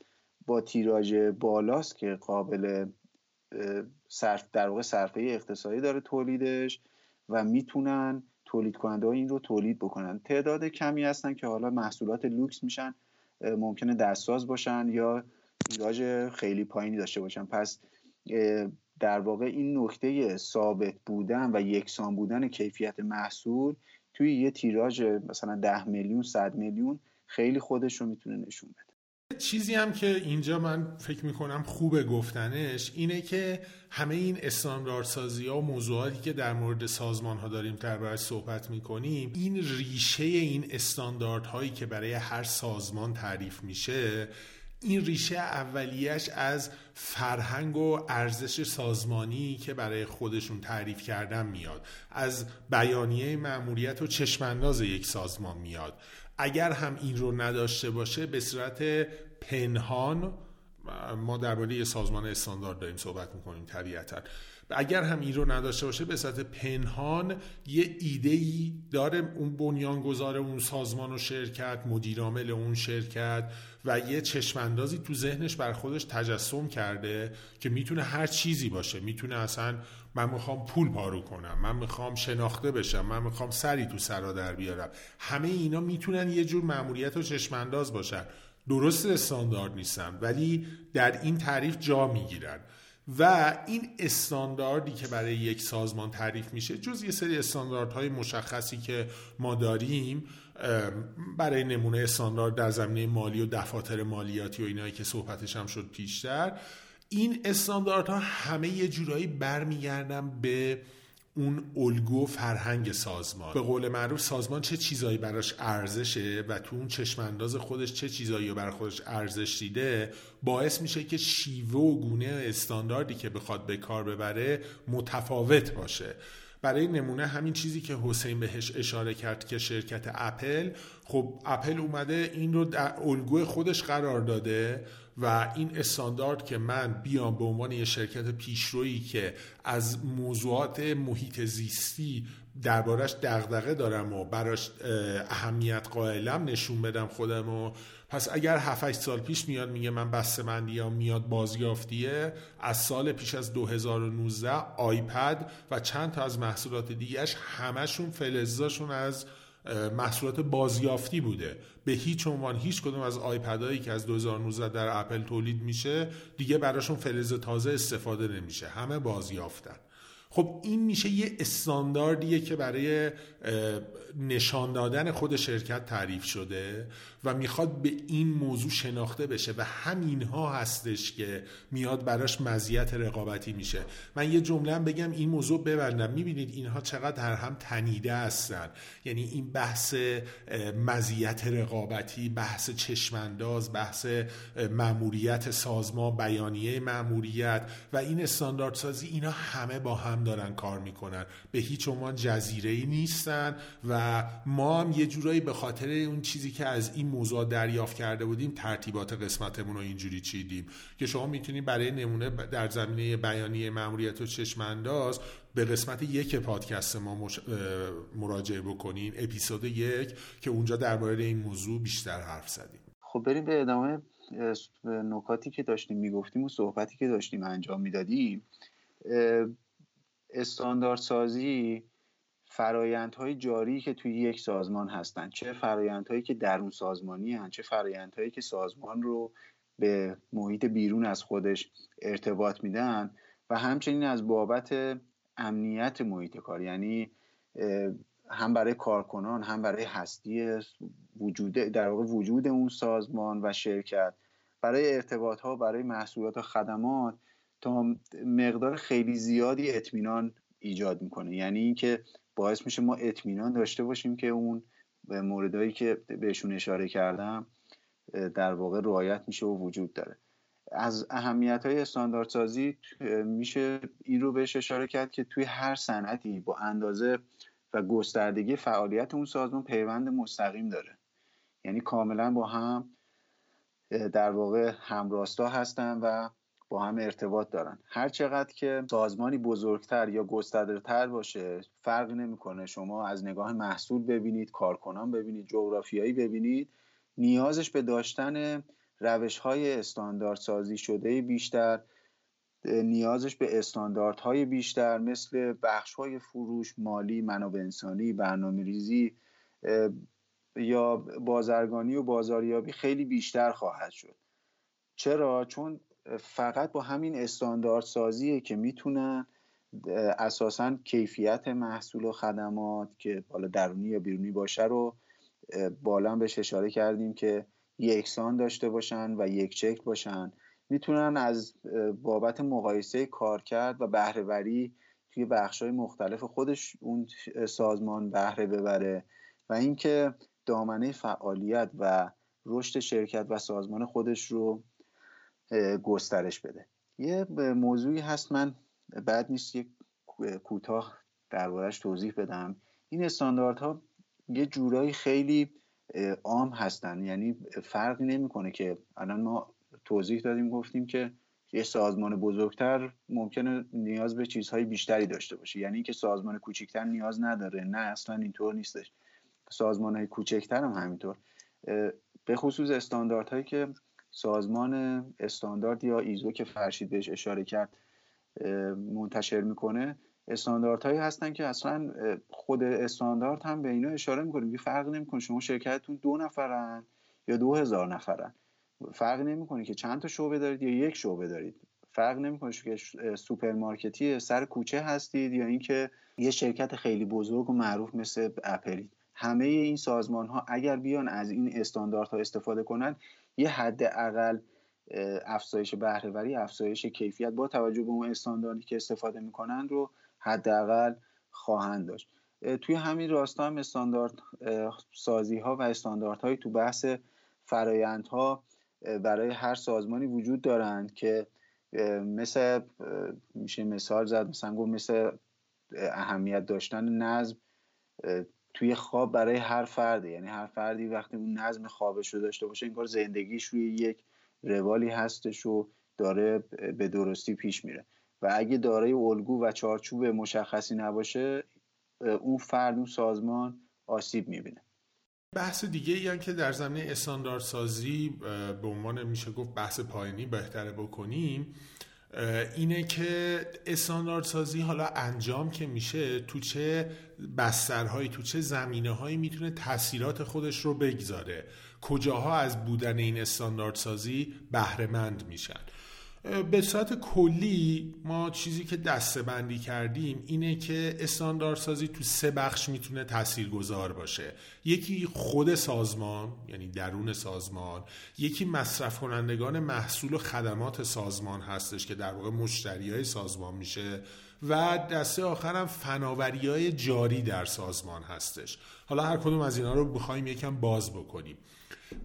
با تیراژ بالاست که قابل صرف در واقع صرفه اقتصادی داره تولیدش و می‌تونن تولید کننده ها این رو تولید بکنن. تعداد کمی هستن که حالا محصولات لوکس میشن ممکنه دستساز باشن یا تیراژ خیلی پایینی داشته باشن. پس در واقع این نکته ثابت بودن و یکسان بودن کیفیت محصول توی یه تیراژ مثلا ده میلیون صد میلیون خیلی خودش رو می‌تونه نشون بده. چیزی هم که اینجا من فکر می‌کنم خوب گفتنش اینه که همه این استانداردسازی ها و موضوعاتی که در مورد سازمان ها داریم دربارش صحبت می‌کنیم این ریشه این استانداردهایی که برای هر سازمان تعریف میشه این ریشه اولیش از فرهنگ و ارزش سازمانی که برای خودشون تعریف کردن میاد از بیانیه معمولیت و چشمانداز یک سازمان میاد. اگر هم این رو نداشته باشه به صورت پنهان ما درباره یه سازمان استاندارد داریم صحبت می‌کنیم طبیعتا. اگر هم این رو نداشته باشه به صورت پنهان یه ایده ای داره اون بنیانگذار اون سازمان و شرکت مدیرعامل اون شرکت و یه چشماندازی تو ذهنش بر خودش تجسم کرده که می‌تونه هر چیزی باشه. می‌تونه اصلا من می‌خوام پول پارو کنم من می‌خوام شناخته بشم من می‌خوام سری تو سرا در بیارم. همه اینا می‌تونن یه جور معمولیت و چشمانداز باشن. درست استاندارد نیستن ولی در این تعریف جا می‌گیرن. و این استانداردی که برای یک سازمان تعریف میشه جز یه سری استانداردهای مشخصی که ما داریم برای نمونه استاندارد در زمینه مالی و دفاتر مالیاتی و اینایی که صحبتش هم شد پیشتر این استانداردها همه یه جورایی برمیگردن به اون الگو فرهنگ سازمان. به قول معروف سازمان چه چیزایی براش ارزشه و تو اون چشمانداز خودش چه چیزایی رو برای خودش ارزش دیده باعث میشه که شیوه و گونه استانداردی که بخواد به کار ببره متفاوت باشه. برای نمونه همین چیزی که حسین بهش اشاره کرد که شرکت اپل خب اپل اومده این رو در الگوی خودش قرار داده. و این استاندارد که من بیام به عنوان یه شرکت پیشرویی که از موضوعات محیط زیستی دربارش دغدغه دارم و براش اهمیت قائلم نشون بدم خودم و پس اگر 7 سال پیش میاد میگه من بسته مندی میاد بازیافتیه از سال پیش از 2019 آیپد و چند تا از محصولات دیگهش همشون فلزاشون از محصولات بازیافتی بوده. به هیچ عنوان هیچ کدوم از آیپدهایی که از 2019 در اپل تولید میشه دیگه براشون فلز تازه استفاده نمیشه. همه بازیافتن. خب این میشه یه استانداردیه که برای نشان دادن خود شرکت تعریف شده. و می‌خواد به این موضوع شناخته بشه و همینها هستش که میاد براش مزیت رقابتی میشه. من یه جمله بگم این موضوع ببندم. می‌بینید اینها چقدر در هم تنیده هستن. یعنی این بحث مزیت رقابتی بحث چشمانداز بحث ماموریت سازمان بیانیه ماموریت و این استانداردسازی اینا همه با هم دارن کار می‌کنن. به هیچ عنوان جزیره ای نیستن و ما هم یه جورایی به خاطر اون چیزی که از این موضوع دریافت کرده بودیم ترتیبات قسمتمون رو اینجوری چیدیم که شما می‌تونید برای نمونه در زمینه بیانیه ماموریت و چشمانداز به قسمت یک پادکست ما مراجعه بکنین اپیزود یک که اونجا درباره این موضوع بیشتر حرف زدیم. خب بریم به ادامه نکاتی که داشتیم می‌گفتیم و صحبتی که داشتیم انجام می‌دادیم. استانداردسازی فرایندهای جاری که توی یک سازمان هستن. چه فرایندهایی که درون سازمانی هن چه فرایندهایی که سازمان رو به محیط بیرون از خودش ارتباط میدن و همچنین از بابت امنیت محیط کار. یعنی هم برای کارکنان هم برای هستی وجود در واقع وجود اون سازمان و شرکت برای ارتباط ها برای محصولات و خدمات تا مقدار خیلی زیادی اطمینان ایجاد می‌کنه. یعنی اینکه باعث میشه ما اطمینان داشته باشیم که اون به موردهایی که بهشون اشاره کردم در واقع رعایت میشه و وجود داره. از اهمیت های استانداردسازی میشه این رو بهش اشاره کرد که توی هر صنعتی با اندازه و گستردگی فعالیت اون سازمان پیوند مستقیم داره. یعنی کاملا با هم در واقع همراستا هستن و با هم ارتباط دارن. هر چقدر که سازمانی بزرگتر یا گستردهتر باشه فرقی نمی‌کنه. شما از نگاه محصول ببینید کارکنان ببینید جغرافیایی ببینید نیازش به داشتن روش های استاندارد سازی شده بیشتر نیازش به استانداردهای بیشتر مثل بخش های فروش مالی منابع انسانی برنامه ریزی یا بازرگانی و بازاریابی خیلی بیشتر خواهد شد. چرا؟ چون فقط با همین استاندارد سازیه که می‌تونن اساسا کیفیت محصول و خدمات که بالا درونی یا بیرونی باشه رو بالا بهش اشاره کردیم که یکسان داشته باشن و یک چک باشن. می‌تونن از بابت مقایسه کارکرد و بهرهوری توی های مختلف خودش اون سازمان بهره ببره و اینکه دامنه فعالیت و رشد شرکت و سازمان خودش رو گسترش بده. یه موضوعی هست من بعد نیست یک کوتاه دربارهش توضیح بدم. این استانداردها یه جورایی خیلی عام هستن. یعنی فرقی نمی‌کنه که الان ما توضیح دادیم گفتیم که یه سازمان بزرگتر ممکنه نیاز به چیزهای بیشتری داشته باشه. یعنی اینکه سازمان کوچکتر نیاز نداره. نه اصلا اینطور نیستش. سازمان های کوچکتر هم همینطور. به خصوص استانداردهایی که سازمان استاندارد یا ایزو که فرشید بهش اشاره کرد منتشر می‌کنه. استانداردهایی هستن که اصلا خود استاندارد هم به اینا اشاره می‌کنه. میگه فرق نمی‌کنه. شما شرکتتون دو نفرن یا دو هزار نفرن. فرق نمی‌کنه که چند تا شعبه دارید یا یک شعبه دارید. فرق نمی‌کنه که سوپرمارکتی سر کوچه هستید یا اینکه یه شرکت خیلی بزرگ و معروف مثل اپلید. همه این سازمان ها اگر بیان از این استانداردها استفاده کنن یه حد اقل افزایش بهرهوری افزایش کیفیت با توجه به اون استانداردی که استفاده می‌کنن رو حداقل خواهند داشت. توی همین راستا هم استاندارد سازی ها و استانداردهایی تو بحث فرایندها برای هر سازمانی وجود دارند که مثل میشه مثال زد مثلا گفت مثل اهمیت داشتن نظم توی خواب برای هر فرده. یعنی هر فردی وقتی اون نظم خوابش رو داشته باشه انگار زندگیش روی یک روالی هستش و داره به درستی پیش میره. و اگه دارای الگو و چارچوب مشخصی نباشه اون فرد اون سازمان آسیب می‌بینه. بحث دیگه ای که در زمینه استانداردسازی به عنوان میشه گفت بحث پایینی بهتره بکنیم اینه که استانداردسازی حالا انجام که میشه تو چه بسترهایی تو چه زمینه هایی می‌تونه تاثیرات خودش رو بگذاره. کجاها از بودن این استانداردسازی بهرهمند میشن؟ به صورت کلی ما چیزی که دسته بندی کردیم اینه که استانداردسازی تو سه بخش می‌تونه تاثیرگذار باشه. یکی خود سازمان یعنی درون سازمان. یکی مصرف کنندگان محصول و خدمات سازمان هستش که در واقع مشتری های سازمان میشه. و دسته آخرم فناوری های جاری در سازمان هستش. حالا هر کدوم از اینا رو بخوایم یکم باز بکنیم.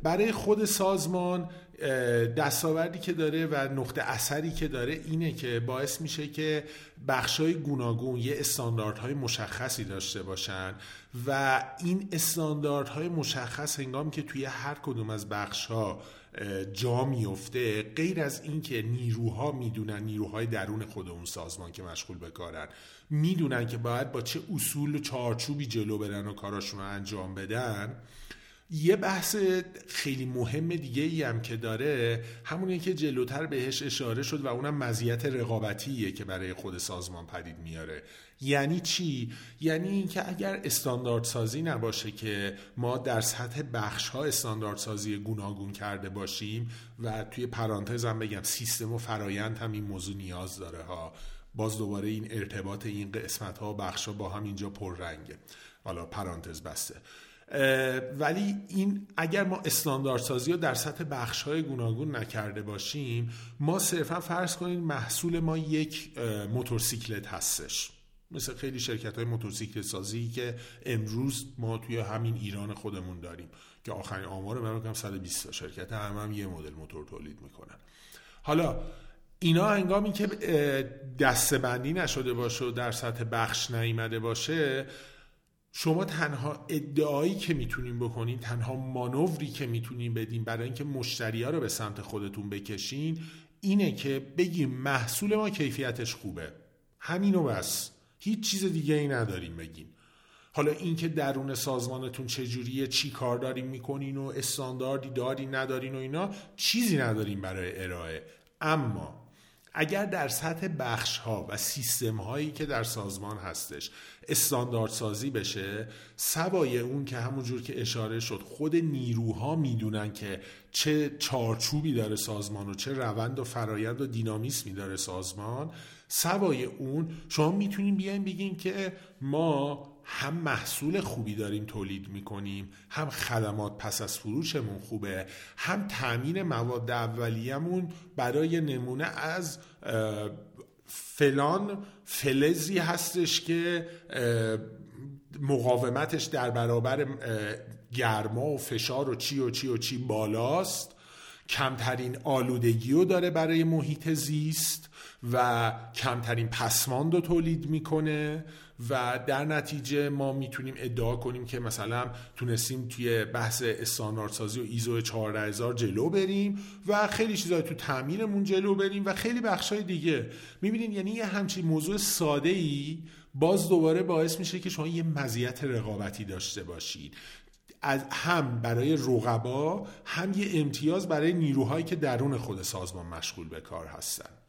برای خود سازمان دستاوردی که داره و نقطه اثری که داره اینه که باعث میشه که بخشای گوناگون یه استانداردهای مشخصی داشته باشن و این استانداردهای مشخص هنگامی که توی هر کدوم از بخشها جا میفته غیر از اینکه نیروها می‌دونن نیروهای درون خود اون سازمان که مشغول به کارن می‌دونن که باید با چه اصول و چارچوبی جلو برن و کاراشون رو انجام بدن یه بحث خیلی مهم دیگه ای هم که داره همونه که جلوتر بهش اشاره شد و اونم مزیت رقابتیه که برای خود سازمان پدید میاره. یعنی چی؟ یعنی اینکه اگر استاندارد سازی نباشه که ما در سطح بخش ها استاندارد سازی گوناگون کرده باشیم و توی پرانتز هم بگم سیستم و فرایند هم این موضوع نیاز داره ها. باز دوباره این ارتباط این قسمت ها بخش ها با هم اینجا پررنگه. حالا پرانتز بسته. ولی این اگر ما استانداردسازی رو در سطح بخش های گوناگون نکرده باشیم ما صرفا فرض کنیم محصول ما یک موتورسیکلت هستش. مثل خیلی شرکت های موتورسیکلت سازی که امروز ما توی همین ایران خودمون داریم که آخرین آمار من بگم 120 شرکت هم, هم یه مدل موتور تولید می‌کنن. حالا اینا انگامی که دسته بندی نشده باشه و در سطح بخش نیامده باشه شما تنها ادعایی که می‌تونین بکنین تنها مانوری که می‌تونین بدین برای اینکه مشتری ها رو به سمت خودتون بکشین اینه که بگیم محصول ما کیفیتش خوبه. همینو بس. هیچ چیز دیگه ای نداریم بگیم. حالا اینکه درون سازمانتون چجوریه چی کار داریم می‌کنین و استانداردی دارین ندارین و اینا چیزی نداریم برای ارائه. اما اگر در سطح بخش ها و سیستم هایی که در سازمان هستش استاندارد سازی بشه سوای اون که همونجور که اشاره شد خود نیروها می‌دونن که چه چارچوبی داره سازمان و چه روند و فرایند و دینامیسمی داره سازمان سوای اون شما می‌تونین بیاین بگین که ما هم محصول خوبی داریم تولید می‌کنیم هم خدمات پس از فروشمون خوبه هم تامین مواد اولیه‌مون برای نمونه از فلان فلزی هستش که مقاومتش در برابر گرما و فشار و چی و چی و چی بالاست. کمترین آلودگی رو داره برای محیط زیست و کمترین پسماند رو تولید می‌کنه. و در نتیجه ما می‌تونیم ادعا کنیم که مثلا تونستیم توی بحث استانداردسازی و ایزو 14000 جلو بریم و خیلی چیزای تو تعمیرمون جلو بریم و خیلی بخشای دیگه. می‌بینین یعنی یه همچین موضوع ساده ای باز دوباره باعث میشه که شما یه مزیت رقابتی داشته باشید از هم برای رقبا هم یه امتیاز برای نیروهایی که درون خود سازمان مشغول به کار هستن.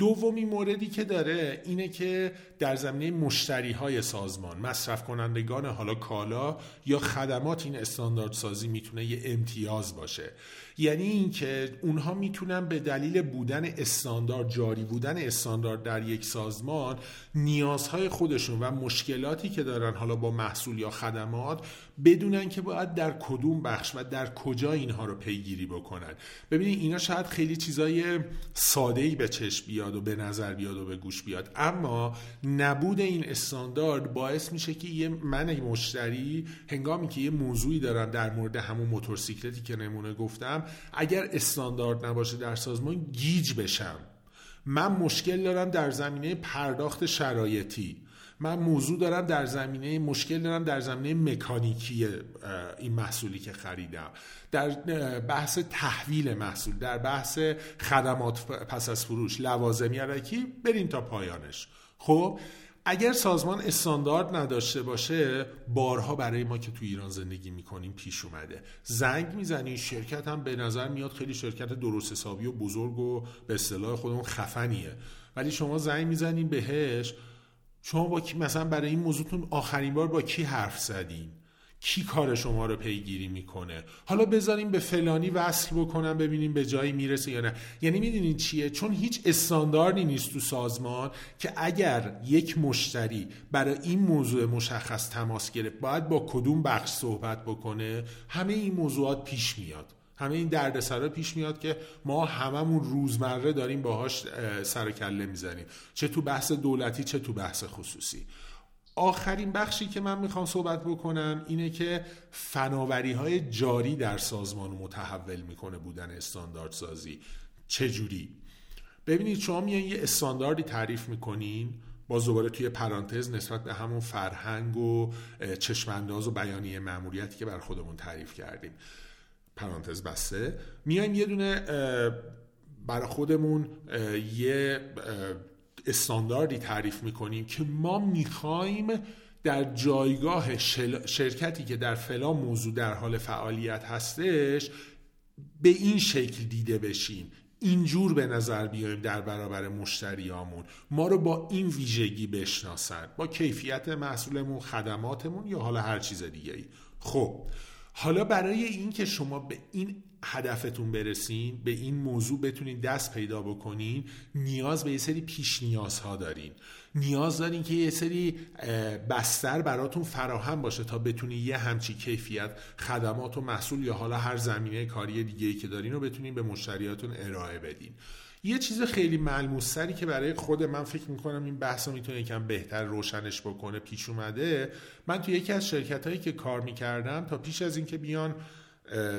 دومی موردی که داره اینه که در زمینه مشتری های سازمان مصرف کنندگان حالا کالا یا خدمات این استاندارد سازی می‌تونه یه امتیاز باشه. یعنی اینکه اونها می‌تونن به دلیل بودن استاندارد جاری بودن استاندارد در یک سازمان نیازهای خودشون و مشکلاتی که دارن حالا با محصول یا خدمات بدونن که باید در کدوم بخش و در کجا اینها رو پیگیری بکنن. ببینید اینا شاید خیلی چیزای ساده ای به چشم بیاد و به نظر بیاد و به گوش بیاد اما نبود این استاندارد باعث میشه که یه من مشتری هنگامی که یه موضوعی دارن در مورد همون موتورسیکلتی که نمونه گفتم اگر استاندارد نباشه در سازمان گیج بشم. من مشکل دارم در زمینه پرداخت شرایطی. من موضوع دارم در زمینه مشکل دارم در زمینه مکانیکی این محصولی که خریدم. در بحث تحویل محصول در بحث خدمات پس از فروش لوازمی علکی بریم تا پایانش. خب؟ اگر سازمان استاندارد نداشته باشه بارها برای ما که تو ایران زندگی می‌کنیم پیش اومده. زنگ می‌زنی شرکت هم به نظر میاد خیلی شرکت درست حسابی و بزرگ و به اصطلاح خودمون خفنیه. ولی شما زنگ می‌زنین بهش شما با کی مثلا برای این موضوعتون آخرین بار با کی حرف زدین؟ کی کار شما رو پیگیری می‌کنه؟ حالا بذاریم به فلانی وصل بکنم ببینیم به جایی می‌رسه یا نه. یعنی می‌دونین چیه؟ چون هیچ استانداردی نیست تو سازمان که اگر یک مشتری برای این موضوع مشخص تماس گرفت باید با کدوم بخش صحبت بکنه؟ همه این موضوعات پیش میاد. همه این دردسرا پیش میاد که ما هممون روزمره داریم باهاش سر کله می‌زنیم. چه تو بحث دولتی چه تو بحث خصوصی. آخرین بخشی که من می‌خوام صحبت بکنم اینه که فناوری های جاری در سازمان متحول می‌کنه بودن استاندارد سازی. چجوری ببینید شما میان یه استانداردی تعریف می‌کنین با دوباره توی پرانتز نسبت به همون فرهنگ و چشمانداز و بیانیه معمولیتی که بر خودمون تعریف کردیم. پرانتز بسته. میایم یه دونه برای خودمون یه استانداردی تعریف می‌کنیم که ما می‌خوایم در جایگاه شرکتی که در فلان موضوع در حال فعالیت هستش به این شکل دیده بشیم. اینجور به نظر بیایم در برابر مشتریامون. ما رو با این ویژگی بشناسن. با کیفیت محصولمون خدماتمون یا حالا هر چیز دیگه ای خب حالا برای اینکه شما به این هدفتون برسین به این موضوع بتونین دست پیدا بکنین نیاز به یه سری پیش نیازها دارین. نیاز دارین که یه سری بستر براتون فراهم باشه تا بتونین یه همچی کیفیت خدمات و محصول یا حالا هر زمینه کاری دیگه ای که دارین رو بتونین به مشتریاتون ارائه بدین. یه چیز خیلی ملموستری که برای خود من فکر می‌کنم این بحث رو می‌تونه یکم بهتر روشنش بکنه پیش اومده. من تو یکی از شرکت هایی که کار می‌کردم تا پیش از اینکه بیان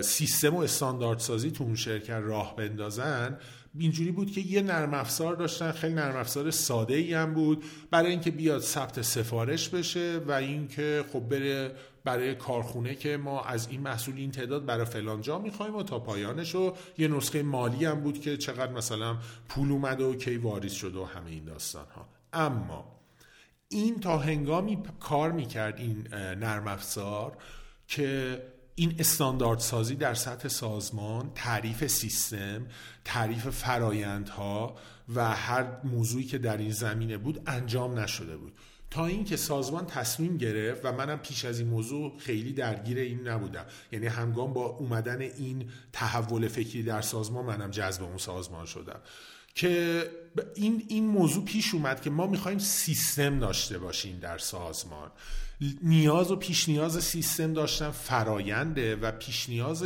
سیستم و استانداردسازی تو اون شرکت راه بندازن اینجوری بود که یه نرم افزار داشتن خیلی نرم افزار ساده ای هم بود. برای اینکه بیاد ثبت سفارش بشه و اینکه خب بره برای کارخونه که ما از این محصول این تعداد برای فلان جا می‌خوایم و تا پایانش و یه نسخه مالی هم بود که چقدر مثلا پول اومده و کی واریز شده و همه این داستان ها اما این تا هنگامی کار می‌کرد این نرم افزار که این استاندارد سازی در سطح سازمان تعریف سیستم تعریف فرایندها و هر موضوعی که در این زمینه بود انجام نشده بود. تا اینکه سازمان تصمیم گرفت و منم پیش از این موضوع خیلی درگیر این نبودم. یعنی همگام با اومدن این تحول فکری در سازمان منم جذب اون سازمان شدم. که این این موضوع پیش اومد که ما می‌خوایم سیستم داشته باشیم در سازمان. نیاز و پیش نیاز سیستم داشتن فراینده و پیش نیاز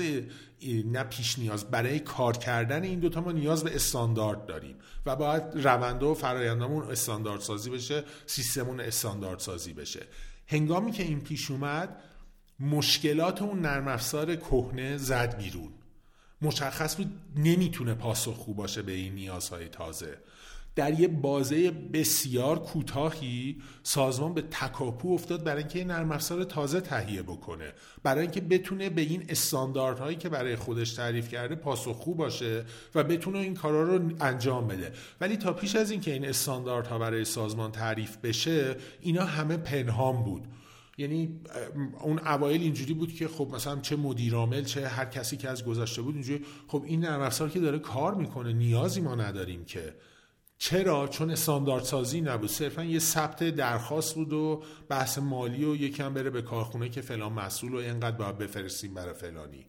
نه پیش نیاز برای کار کردن این دوتا ما نیاز به استاندارد داریم و باید رونده و فرایندامون استاندارد سازی بشه سیستمون استاندارد سازی بشه. هنگامی که این پیش اومد مشکلات اون نرم افزار کهنه زد بیرون. مشخص بود نمی‌تونه پاسخ خوب باشه به این نیازهای تازه. در یه بازه بسیار کوتاهی سازمان به تکاپو افتاد برای اینکه یه نرم تازه تهیه بکنه. برای اینکه بتونه به این استانداردهایی که برای خودش تعریف کرده پاسخگو باشه و بتونه این کارا رو انجام بده. ولی تا پیش از اینکه این استانداردها برای سازمان تعریف بشه اینا همه پنهان بود. یعنی اون اوایل اینجوری بود که خب مثلا چه مدیرعامل چه هر کسی که از گذشته بود اینجوری خب این نرم افزار که داره کار می‌کنه نیازی ما نداریم که. چرا؟ چون استانداردسازی نبود. صرفا یه ثبت درخواست بود و بحث مالی و یکم بره به کارخونه که فلان مسئول و اینقدر باید بفرستیم برای فلانی.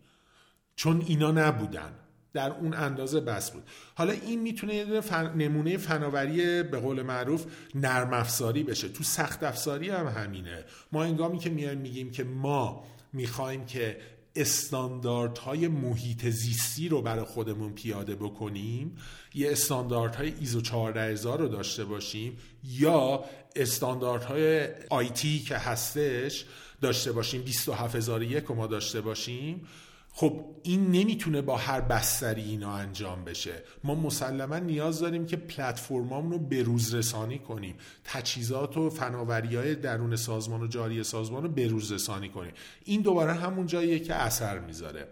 چون اینا نبودن. در اون اندازه بس بود حالا این می‌تونه. نمونه فناوری به قول معروف نرم افزاری بشه تو سخت افزاری هم همینه ما انگامی که میایم میگیم که ما می‌خوایم که استانداردهای محیط زیستی رو برای خودمون پیاده بکنیم یه استانداردهای ایزو 14000 رو داشته باشیم یا استانداردهای آیتی که هستش داشته باشیم 27001 رو ما داشته باشیم خب این نمی‌تونه با هر بستری اینا انجام بشه. ما مسلما نیاز داریم که پلتفرمامون رو بروز رسانی کنیم. تجهیزات و فناوری های درون سازمان و جاری سازمان رو بروز رسانی کنیم. این دوباره همون جاییه که اثر می‌ذاره.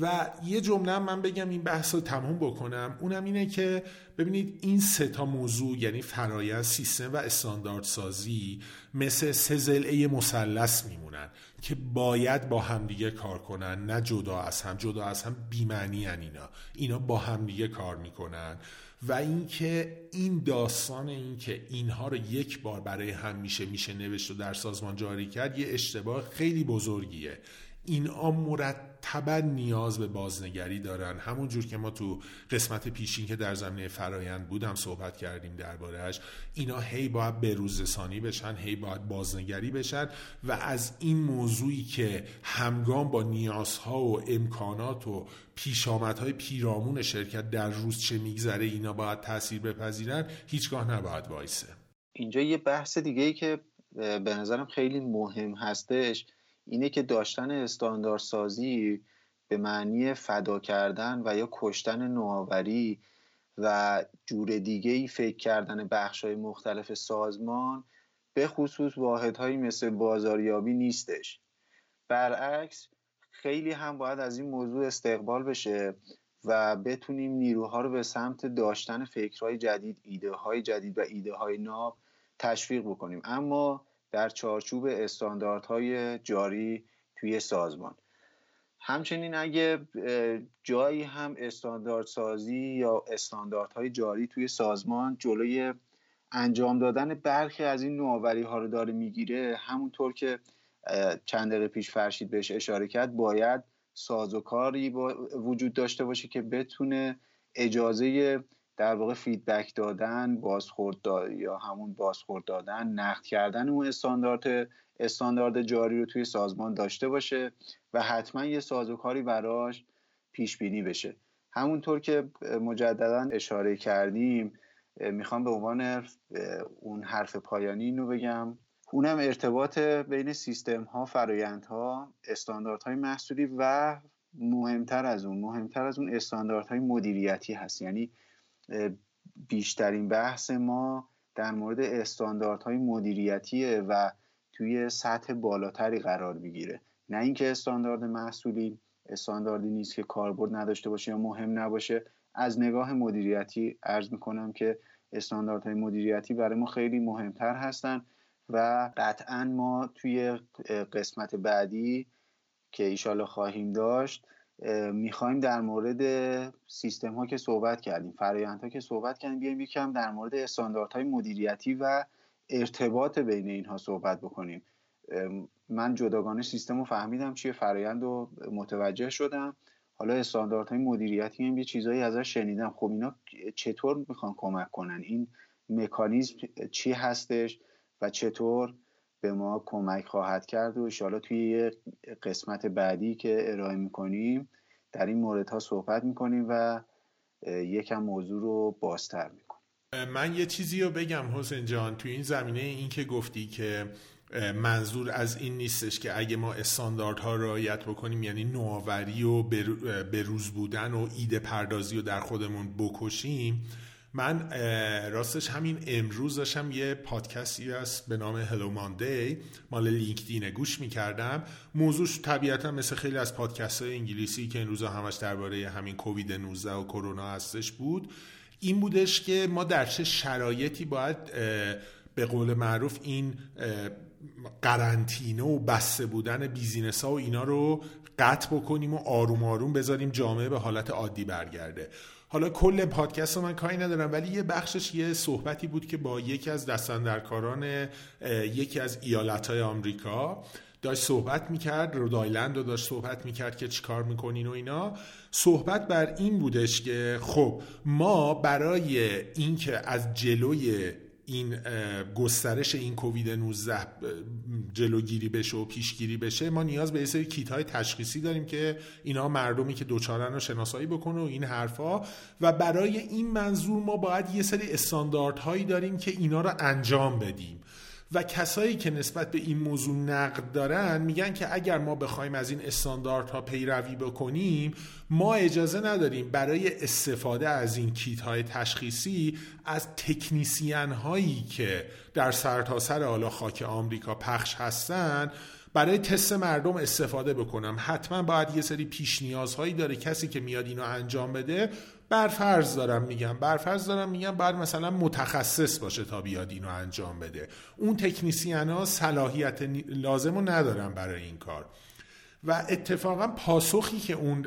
و یه جمله من بگم این بحث رو تموم بکنم. اونم اینه که ببینید این سه تا موضوع یعنی فرایند سیستم و استاندارد سازی مثل سه زلعه مثلث میمونن. که باید با همدیگه کار کنن نه جدا از هم. جدا از هم بیمعنی اینا. اینا با همدیگه کار می‌کنن. و اینکه این داستان اینکه اینها رو یک بار برای هم میشه میشه نوشت و در سازمان جاری کرد یه اشتباه خیلی بزرگیه. اینا مرتبا نیاز به بازنگری دارن. همون جور که ما تو قسمت پیشین که در زمینه فرایند بودم صحبت کردیم دربارهش اینا هی باید بروزرسانی بشن هی باید بازنگری بشن و از این موضوعی که همگام با نیازها و امکانات و پیشامدهای پیرامون شرکت در روز چه میگذره اینا باید تاثیر بپذیرن هیچگاه نباید وایسه. اینجا یه بحث دیگه ای که به نظرم خیلی مهم هستش اینه که داشتن استانداردسازی به معنی فدا کردن و یا کشتن نوآوری و جور دیگه ای فکر کردن بخش های مختلف سازمان به خصوص واحدهایی مثل بازاریابی نیستش. برعکس خیلی هم باید از این موضوع استقبال بشه و بتونیم نیروها رو به سمت داشتن فکرهای جدید ایده های جدید و ایده های ناب تشویق بکنیم. اما در چارچوب استانداردهای جاری توی سازمان. همچنین اگه جایی هم استانداردسازی یا استانداردهای جاری توی سازمان جلوی انجام دادن برخی از این نوآوری ها رو داره می‌گیره همونطور که چند دقیقه پیش فرشید بهش اشاره کرد باید سازوکاری وجود داشته باشه که بتونه اجازه در واقع فیدبک دادن بازخورد یا همون بازخورد دادن نقد کردن اون استاندارد استاندارد جاری رو توی سازمان داشته باشه و حتما یه سازوکاری براش پیش بینی بشه. همونطور که مجددا اشاره کردیم می‌خوام به عنوان اون حرف پایانی اینو بگم. اونم ارتباط بین سیستم ها فرایندها استانداردهای محصولی و مهمتر از اون مهمتر از اون استانداردهای مدیریتی هست. یعنی بیشترین بحث ما در مورد استانداردهای مدیریتیه و توی سطح بالاتری قرار بگیره نه اینکه استاندارد محصولی استانداردی نیست که کاربرد نداشته باشه یا مهم نباشه. از نگاه مدیریتی ارز می‌کنم که استانداردهای مدیریتی برای ما خیلی مهمتر هستن و قطعا ما توی قسمت بعدی که ایشالا خواهیم داشت می‌خوایم در مورد سیستم ها که صحبت کردیم فرایند ها که صحبت کردیم بیایم یکم در مورد استانداردهای مدیریتی و ارتباط بین اینها صحبت بکنیم. من جداگانه سیستم رو فهمیدم چیه فرایند رو متوجه شدم. حالا استانداردهای مدیریتی هم یه چیزایی ازش شنیدم. خب اینا چطور می‌خوان کمک کنن؟ این مکانیزم چی هستش و چطور به ما کمک خواهد کرد و انشاءالله توی قسمت بعدی که ارائه می‌کنیم در این مورد ها صحبت می‌کنیم و یکم موضوع رو بازتر می‌کنیم. من یه چیزی رو بگم حسین جان. توی این زمینه این که گفتی که منظور از این نیستش که اگه ما استانداردها رعایت بکنیم یعنی نوآوری و بروز بودن و ایده پردازی رو در خودمون بکشیم من راستش همین امروز داشتم یه پادکستی هست به نام هلو ماندی مال LinkedIn گوش می‌کردم. موضوعش طبیعتا مثل خیلی از پادکست های انگلیسی که این روزا همش درباره همین کووید 19 و کرونا هستش بود. این بودش که ما در چه شرایطی باید به قول معروف این قرنطینه و بسته بودن business ها و اینا رو قطع بکنیم و آروم آروم بذاریم جامعه به حالت عادی برگرده. حالا کل پادکست رو من کاری ندارم ولی یه بخشش یه صحبتی بود که با یکی از دست‌اندرکاران یکی از ایالتهای آمریکا داشت صحبت می‌کرد رودایلند رو داشت صحبت می‌کرد که چیکار می‌کنین و اینا. صحبت بر این بودش که خب ما برای اینکه از جلوی این گسترش این کووید 19 جلوگیری بشه و پیشگیری بشه ما نیاز به یه سری کیت های تشخیصی داریم که اینا مردمی که دوچارن رو شناسایی بکنه و این حرفا. و برای این منظور ما باید یه سری استانداردهایی داریم که اینا رو انجام بدیم. و کسایی که نسبت به این موضوع نقد دارن میگن که اگر ما بخوایم از این استانداردها پیروی بکنیم ما اجازه نداریم برای استفاده از این کیت های تشخیصی از تکنیسیان هایی که در سرتاسر سر حالا خاک آمریکا پخش هستن برای تست مردم استفاده بکنم. حتما باید یه سری پیش نیازهایی داره کسی که میاد اینو انجام بده. برفرض دارم میگم. برفرض دارم میگم بعد مثلا متخصص باشه تا بیاد اینو انجام بده. اون تکنیسیان ها صلاحیت لازم رو ندارن برای این کار. و اتفاقا پاسخی که اون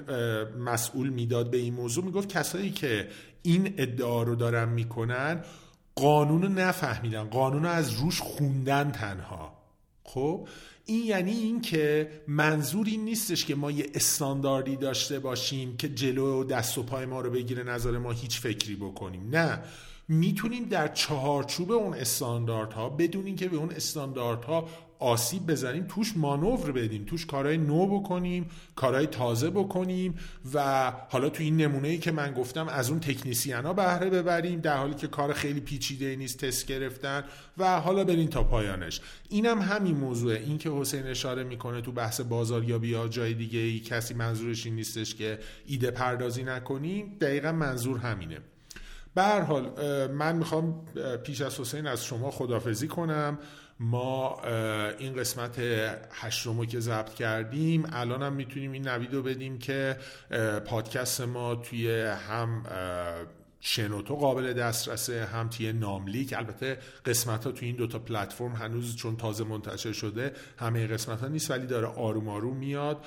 مسئول می‌داد به این موضوع می‌گفت کسایی که این ادعا رو دارن می‌کنن قانون رو نفهمیدن. قانون رو از روش خوندن تنها. خب؟ این یعنی این که منظور این نیستش که ما یه استانداردی داشته باشیم که جلو و دست و پای ما رو بگیره نظر ما هیچ فکری بکنیم. نه. می‌تونیم در چهارچوب اون استانداردها بدون اینکه به اون استانداردها آسیب بزنیم توش مانور بدیم توش کارهای نو بکنیم کارهای تازه بکنیم و حالا تو این نمونه ای که من گفتم از اون تکنیسیان ها بهره ببریم در حالی که کار خیلی پیچیده نیست تست گرفتن و حالا بریم تا پایانش. اینم همین موضوعه. این که حسین اشاره می‌کنه تو بحث بازاریابی یا جای دیگه ای کسی منظورش این نیستش که ایده پردازی نکنیم دقیقا منظور همینه. به حال من می‌خوام پیش از حسین از شما خدافزی کنم. ما این قسمت هشتمو که ضبط کردیم الان هم می‌تونیم این نوید رو بدیم که پادکست ما توی هم شنوتو قابل دسترسه هم توی ناملیک. البته قسمت ها توی این دوتا پلتفرم هنوز چون تازه منتشر شده همه قسمت ها نیست ولی داره آروم آروم میاد.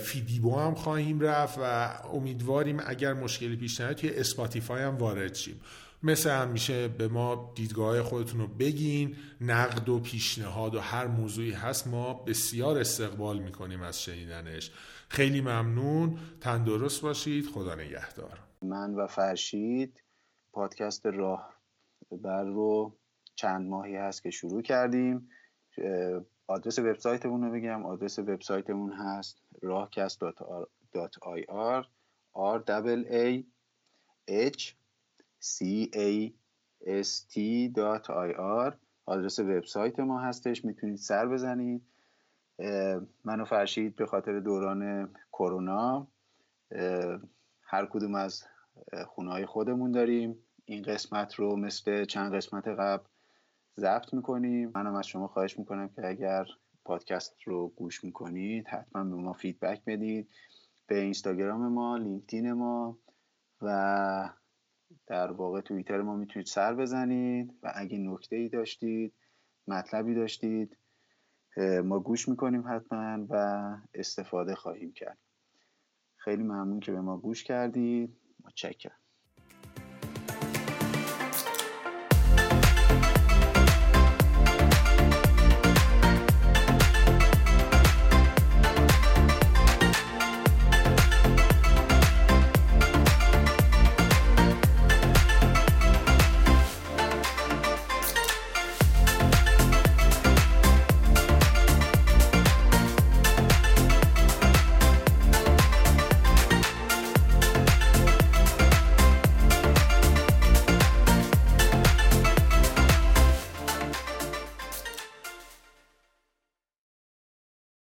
فیدیبو هم خواهیم رفت و امیدواریم اگر مشکلی پیش نیاد توی Spotify هم وارد شیم. مثل همیشه به ما دیدگاه خودتون رو بگین. نقد و پیشنهاد و هر موضوعی هست ما بسیار استقبال می‌کنیم از شنیدنش. خیلی ممنون. تندرست باشید. خدا نگهدار. من و فرشید پادکست راهبر رو چند ماهی هست که شروع کردیم. آدرس وبسایتمون رو بگم. آدرس وبسایتمون هست راهکست.ir r. A h cast.ir آدرس وبسایت ما هستش. می‌تونید سر بزنید. منو فرشید به خاطر دوران کرونا. هر کدوم از خونه های خودمون داریم. این قسمت رو مثل چند قسمت قبل ضبط می‌کنیم. منم از شما خواهش می‌کنم که اگر پادکست رو گوش می‌کنید حتما به ما فیدبک بدید. به اینستاگرام ما لینکدین ما و در واقع توییتر ما می‌تونید سر بزنید و اگه نکته ای داشتید مطلبی داشتید ما گوش می‌کنیم حتما و استفاده خواهیم کرد. خیلی ممنون که به ما گوش کردید. متشکرم.